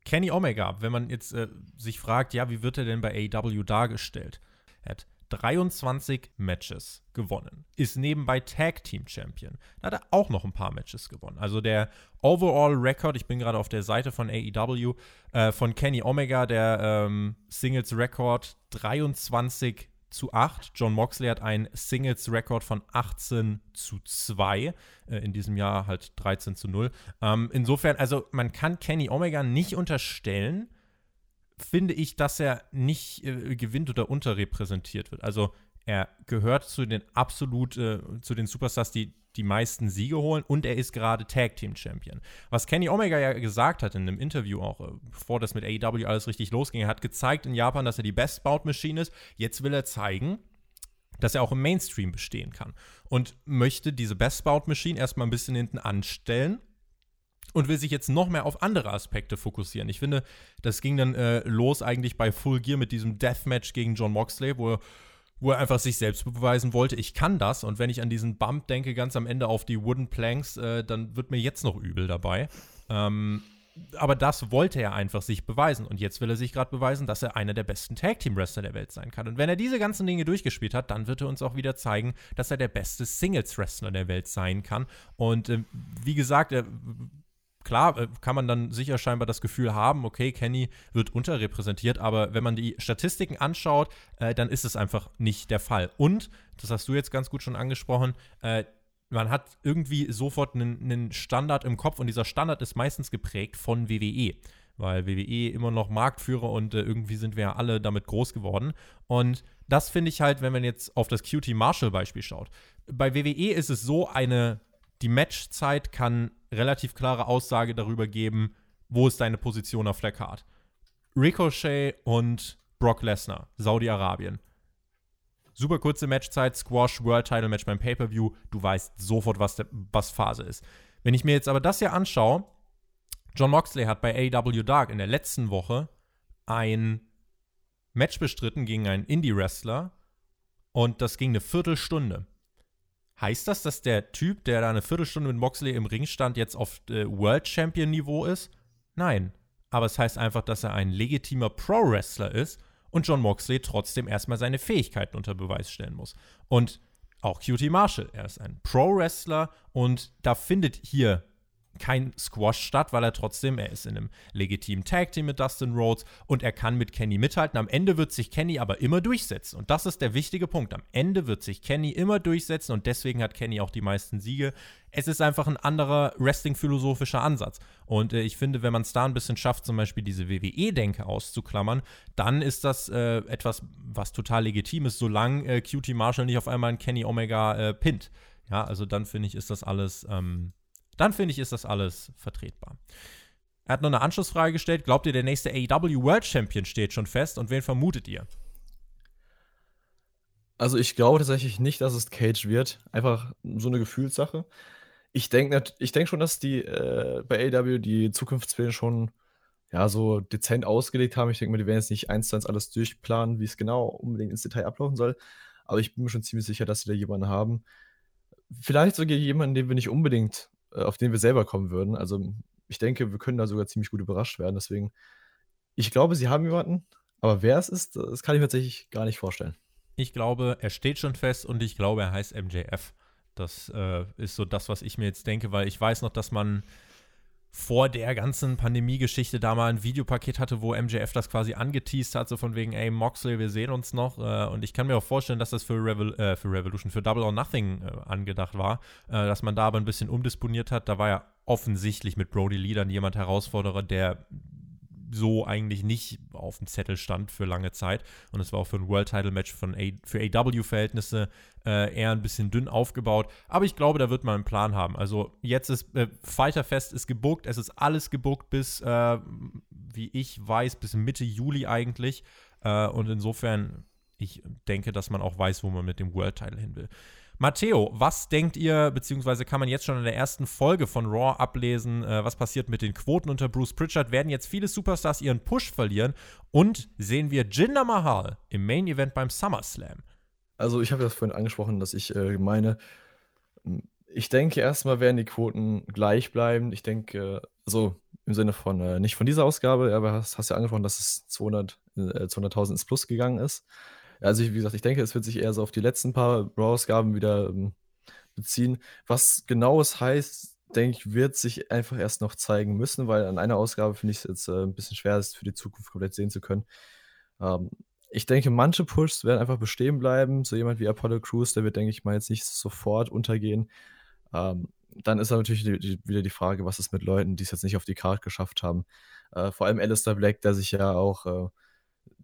Kenny Omega, wenn man jetzt äh, sich fragt, ja, wie wird er denn bei AEW dargestellt? Er hat 23 Matches gewonnen, ist nebenbei Tag Team Champion. Da hat er auch noch ein paar Matches gewonnen. Also der Overall Record, ich bin gerade auf der Seite von AEW, äh, von Kenny Omega, der ähm, Singles Record 23 zu 8. John Moxley hat einen Singles-Rekord von 18 zu 2. Äh, in diesem Jahr halt 13 zu 0. Ähm, insofern, also man kann Kenny Omega nicht unterstellen, finde ich, dass er nicht äh, gewinnt oder unterrepräsentiert wird. Also er gehört zu den absolut, äh, zu den Superstars, die die meisten Siege holen und er ist gerade Tag Team Champion. Was Kenny Omega ja gesagt hat in einem Interview auch, äh, bevor das mit AEW alles richtig losging, er hat gezeigt in Japan, dass er die Best Bout Machine ist. Jetzt will er zeigen, dass er auch im Mainstream bestehen kann und möchte diese Best Bout Machine erstmal ein bisschen hinten anstellen und will sich jetzt noch mehr auf andere Aspekte fokussieren. Ich finde, das ging dann äh, los eigentlich bei Full Gear mit diesem Deathmatch gegen John Moxley, wo er wo er einfach sich selbst beweisen wollte, ich kann das. Und wenn ich an diesen Bump denke, ganz am Ende auf die Wooden Planks, äh, dann wird mir jetzt noch übel dabei. Ähm, aber das wollte er einfach sich beweisen. Und jetzt will er sich gerade beweisen, dass er einer der besten Tag-Team-Wrestler der Welt sein kann. Und wenn er diese ganzen Dinge durchgespielt hat, dann wird er uns auch wieder zeigen, dass er der beste Singles-Wrestler der Welt sein kann. Und äh, wie gesagt, er klar äh, kann man dann sicher scheinbar das Gefühl haben, okay, Kenny wird unterrepräsentiert, aber wenn man die Statistiken anschaut, äh, dann ist es einfach nicht der Fall. Und, das hast du jetzt ganz gut schon angesprochen, äh, man hat irgendwie sofort einen, Standard im Kopf und dieser Standard ist meistens geprägt von WWE weil WWE immer noch Marktführer und äh, irgendwie sind wir ja alle damit groß geworden. Und das finde ich halt, wenn man jetzt auf das QT Marshall Beispiel schaut. Bei WWE ist es so eine die Matchzeit kann relativ klare Aussage darüber geben, wo ist deine Position auf der Card. Ricochet und Brock Lesnar, Saudi-Arabien. Super kurze Matchzeit, Squash, World Title Match beim Pay-Per-View. Du weißt sofort, was, der, was Phase ist. Wenn ich mir jetzt aber das hier anschaue, John Moxley hat bei AEW Dark in der letzten Woche ein Match bestritten gegen einen Indie-Wrestler und das ging eine Viertelstunde. Heißt das, dass der Typ, der da eine Viertelstunde mit Moxley im Ring stand, jetzt auf äh, World Champion Niveau ist? Nein. Aber es heißt einfach, dass er ein legitimer Pro-Wrestler ist und John Moxley trotzdem erstmal seine Fähigkeiten unter Beweis stellen muss. Und auch QT Marshall, er ist ein Pro-Wrestler und da findet hier kein Squash statt, weil er trotzdem, er ist in einem legitimen Tag-Team mit Dustin Rhodes und er kann mit Kenny mithalten. Am Ende wird sich Kenny aber immer durchsetzen. Und das ist der wichtige Punkt. Am Ende wird sich Kenny immer durchsetzen und deswegen hat Kenny auch die meisten Siege. Es ist einfach ein anderer Wrestling-philosophischer Ansatz. Und äh, ich finde, wenn man es da ein bisschen schafft, zum Beispiel diese WWE-Denke auszuklammern, dann ist das äh, etwas, was total legitim ist, solange äh, QT Marshall nicht auf einmal einen Kenny Omega äh, pinnt. Ja, also dann finde ich, ist das alles ähm, dann finde ich, ist das alles vertretbar. Er hat noch eine Anschlussfrage gestellt. Glaubt ihr, der nächste AEW World Champion steht schon fest? Und wen vermutet ihr? Also ich glaube tatsächlich nicht, dass es Cage wird. Einfach so eine Gefühlssache. Ich denke ich denk schon, dass die äh, bei AEW die Zukunftspläne schon ja, so dezent ausgelegt haben. Ich denke mal, die werden jetzt nicht eins zu eins alles durchplanen, wie es genau unbedingt ins Detail ablaufen soll. Aber ich bin mir schon ziemlich sicher, dass sie da jemanden haben. Vielleicht sogar jemanden, den wir nicht unbedingt auf den wir selber kommen würden. Also ich denke, wir können da sogar ziemlich gut überrascht werden. Deswegen, ich glaube, sie haben jemanden, aber wer es ist, das kann ich mir tatsächlich gar nicht vorstellen. Ich glaube, er steht schon fest und ich glaube, er heißt MJF. Das äh, ist so das, was ich mir jetzt denke, weil ich weiß noch, dass man vor der ganzen Pandemie-Geschichte da mal ein Videopaket hatte, wo MJF das quasi angeteased hat, so von wegen, ey, Moxley, wir sehen uns noch. Äh, und ich kann mir auch vorstellen, dass das für, Revol äh, für Revolution, für Double or Nothing äh, angedacht war, äh, dass man da aber ein bisschen umdisponiert hat. Da war ja offensichtlich mit Brody Lee dann jemand Herausforderer, der so eigentlich nicht auf dem Zettel stand für lange Zeit. Und es war auch für ein World Title Match von A für AW-Verhältnisse äh, eher ein bisschen dünn aufgebaut. Aber ich glaube, da wird man einen Plan haben. Also jetzt ist äh, Fighterfest ist gebuckt, es ist alles gebuckt bis, äh, wie ich weiß, bis Mitte Juli eigentlich. Äh, und insofern, ich denke, dass man auch weiß, wo man mit dem World Title hin will. Matteo, was denkt ihr, beziehungsweise kann man jetzt schon in der ersten Folge von Raw ablesen, äh, was passiert mit den Quoten unter Bruce Pritchard? Werden jetzt viele Superstars ihren Push verlieren? Und sehen wir Jinder Mahal im Main Event beim SummerSlam? Also, ich habe das vorhin angesprochen, dass ich äh, meine, ich denke erstmal werden die Quoten gleich bleiben. Ich denke, also im Sinne von, äh, nicht von dieser Ausgabe, aber hast, hast ja angesprochen, dass es 200, äh, 200.000 ins Plus gegangen ist. Also, wie gesagt, ich denke, es wird sich eher so auf die letzten paar Raw-Ausgaben wieder ähm, beziehen. Was genau es heißt, denke ich, wird sich einfach erst noch zeigen müssen, weil an einer Ausgabe finde ich es jetzt äh, ein bisschen schwer, es für die Zukunft komplett sehen zu können. Ähm, ich denke, manche Pushs werden einfach bestehen bleiben. So jemand wie Apollo Crews, der wird, denke ich mal, jetzt nicht sofort untergehen. Ähm, dann ist natürlich die, die, wieder die Frage, was ist mit Leuten, die es jetzt nicht auf die Karte geschafft haben. Äh, vor allem Alistair Black, der sich ja auch äh,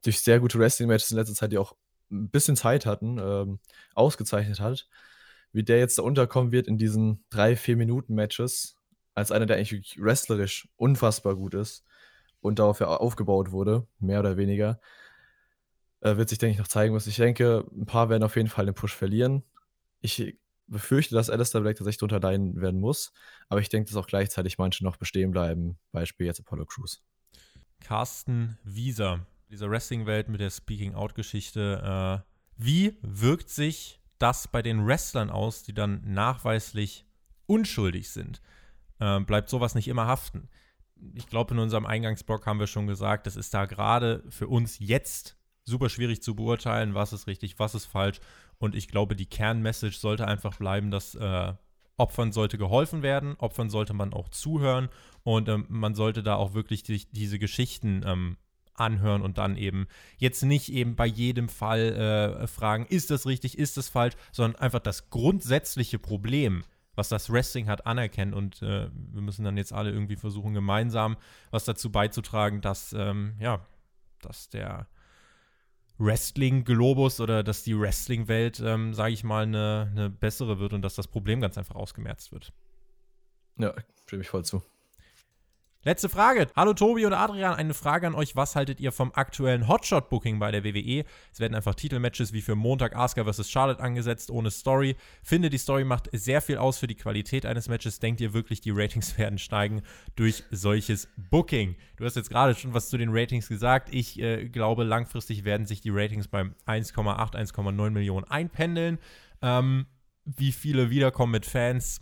durch sehr gute Wrestling-Matches in letzter Zeit ja auch ein bisschen Zeit hatten, ähm, ausgezeichnet hat, wie der jetzt da unterkommen wird in diesen drei, vier Minuten Matches, als einer, der eigentlich wrestlerisch unfassbar gut ist und darauf ja aufgebaut wurde, mehr oder weniger, äh, wird sich, denke ich, noch zeigen müssen. Ich denke, ein paar werden auf jeden Fall den Push verlieren. Ich befürchte, dass Alistair Black tatsächlich drunter leiden werden muss, aber ich denke, dass auch gleichzeitig manche noch bestehen bleiben, Beispiel jetzt Apollo Crews. Carsten Wieser dieser Wrestling-Welt mit der Speaking-Out-Geschichte. Äh, wie wirkt sich das bei den Wrestlern aus, die dann nachweislich unschuldig sind? Äh, bleibt sowas nicht immer haften? Ich glaube, in unserem Eingangsblock haben wir schon gesagt, das ist da gerade für uns jetzt super schwierig zu beurteilen, was ist richtig, was ist falsch. Und ich glaube, die Kernmessage sollte einfach bleiben, dass äh, Opfern sollte geholfen werden, Opfern sollte man auch zuhören und ähm, man sollte da auch wirklich die, diese Geschichten ähm, anhören und dann eben jetzt nicht eben bei jedem Fall äh, fragen, ist das richtig, ist das falsch, sondern einfach das grundsätzliche Problem, was das Wrestling hat, anerkennen. Und äh, wir müssen dann jetzt alle irgendwie versuchen, gemeinsam was dazu beizutragen, dass, ähm, ja, dass der Wrestling-Globus oder dass die Wrestling-Welt, ähm, sage ich mal, eine, eine bessere wird und dass das Problem ganz einfach ausgemerzt wird. Ja, stimme ich voll zu. Letzte Frage. Hallo Tobi und Adrian, eine Frage an euch. Was haltet ihr vom aktuellen Hotshot-Booking bei der WWE? Es werden einfach Titelmatches wie für Montag Asuka vs. Charlotte angesetzt, ohne Story. Finde, die Story macht sehr viel aus für die Qualität eines Matches. Denkt ihr wirklich, die Ratings werden steigen durch solches Booking? Du hast jetzt gerade schon was zu den Ratings gesagt. Ich äh, glaube, langfristig werden sich die Ratings beim 1,8, 1,9 Millionen einpendeln. Ähm, wie viele wiederkommen mit Fans?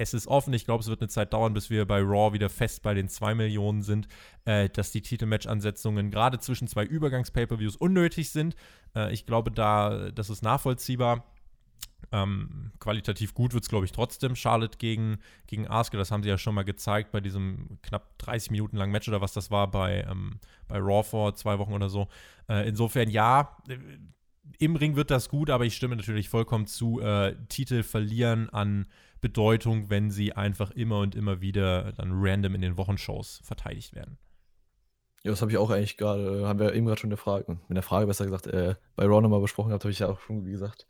Es ist offen. Ich glaube, es wird eine Zeit dauern, bis wir bei Raw wieder fest bei den 2 Millionen sind, äh, dass die Titelmatch-Ansetzungen gerade zwischen zwei Übergangs-Pay-Per-Views unnötig sind. Äh, ich glaube, da, das ist nachvollziehbar. Ähm, qualitativ gut wird es, glaube ich, trotzdem. Charlotte gegen, gegen Asuka, das haben sie ja schon mal gezeigt bei diesem knapp 30 Minuten langen Match oder was das war bei, ähm, bei Raw vor zwei Wochen oder so. Äh, insofern ja, äh, im Ring wird das gut, aber ich stimme natürlich vollkommen zu. Äh, Titel verlieren an Bedeutung, wenn sie einfach immer und immer wieder dann random in den Wochenshows verteidigt werden. Ja, das habe ich auch eigentlich gerade, haben wir eben gerade schon eine Frage, mit der Frage besser gesagt, äh, bei Raw nochmal besprochen habe ich ja auch schon, wie gesagt.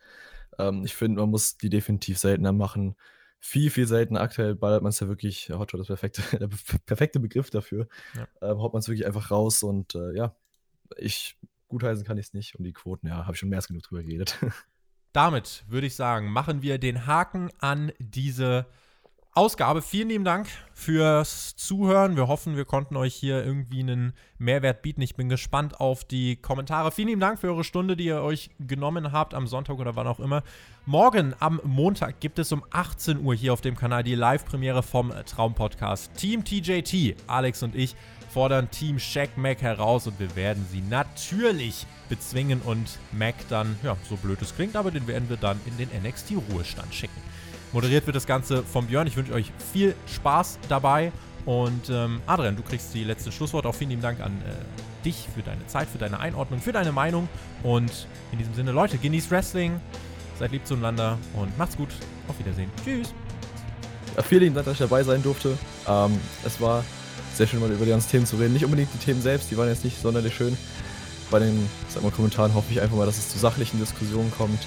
Ähm, ich finde, man muss die definitiv seltener machen. Viel, viel seltener. Aktuell ballert man es ja wirklich, Hotshot ist perfekte, der perfekte Begriff dafür. Ja. Ähm, haut man es wirklich einfach raus und äh, ja, ich gutheißen kann ich es nicht. Und die Quoten, ja, habe ich schon mehr als genug drüber geredet. damit würde ich sagen, machen wir den Haken an diese Ausgabe. Vielen lieben Dank fürs Zuhören. Wir hoffen, wir konnten euch hier irgendwie einen Mehrwert bieten. Ich bin gespannt auf die Kommentare. Vielen lieben Dank für eure Stunde, die ihr euch genommen habt am Sonntag oder wann auch immer. Morgen am Montag gibt es um 18 Uhr hier auf dem Kanal die Live-Premiere vom Traumpodcast. Team TJT, Alex und ich fordern Team Shaq Mac heraus und wir werden sie natürlich bezwingen und Mac dann, ja, so blöd es klingt, aber den werden wir dann in den NXT-Ruhestand schicken. Moderiert wird das Ganze von Björn. Ich wünsche euch viel Spaß dabei. Und ähm, Adrian, du kriegst die letzte Schlusswort. Auch vielen lieben Dank an äh, dich für deine Zeit, für deine Einordnung, für deine Meinung. Und in diesem Sinne, Leute, genießt Wrestling, seid lieb zueinander und macht's gut. Auf Wiedersehen. Tschüss. Ja, vielen lieben Dank, dass ich dabei sein durfte. Ähm, es war sehr schön mal über die ganzen Themen zu reden. Nicht unbedingt die Themen selbst, die waren jetzt nicht sonderlich schön. Bei den sag mal, Kommentaren hoffe ich einfach mal, dass es zu sachlichen Diskussionen kommt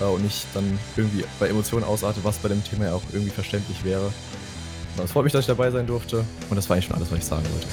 äh, und nicht dann irgendwie bei Emotionen ausartet, was bei dem Thema ja auch irgendwie verständlich wäre. Es freut mich, dass ich dabei sein durfte und das war eigentlich schon alles, was ich sagen wollte.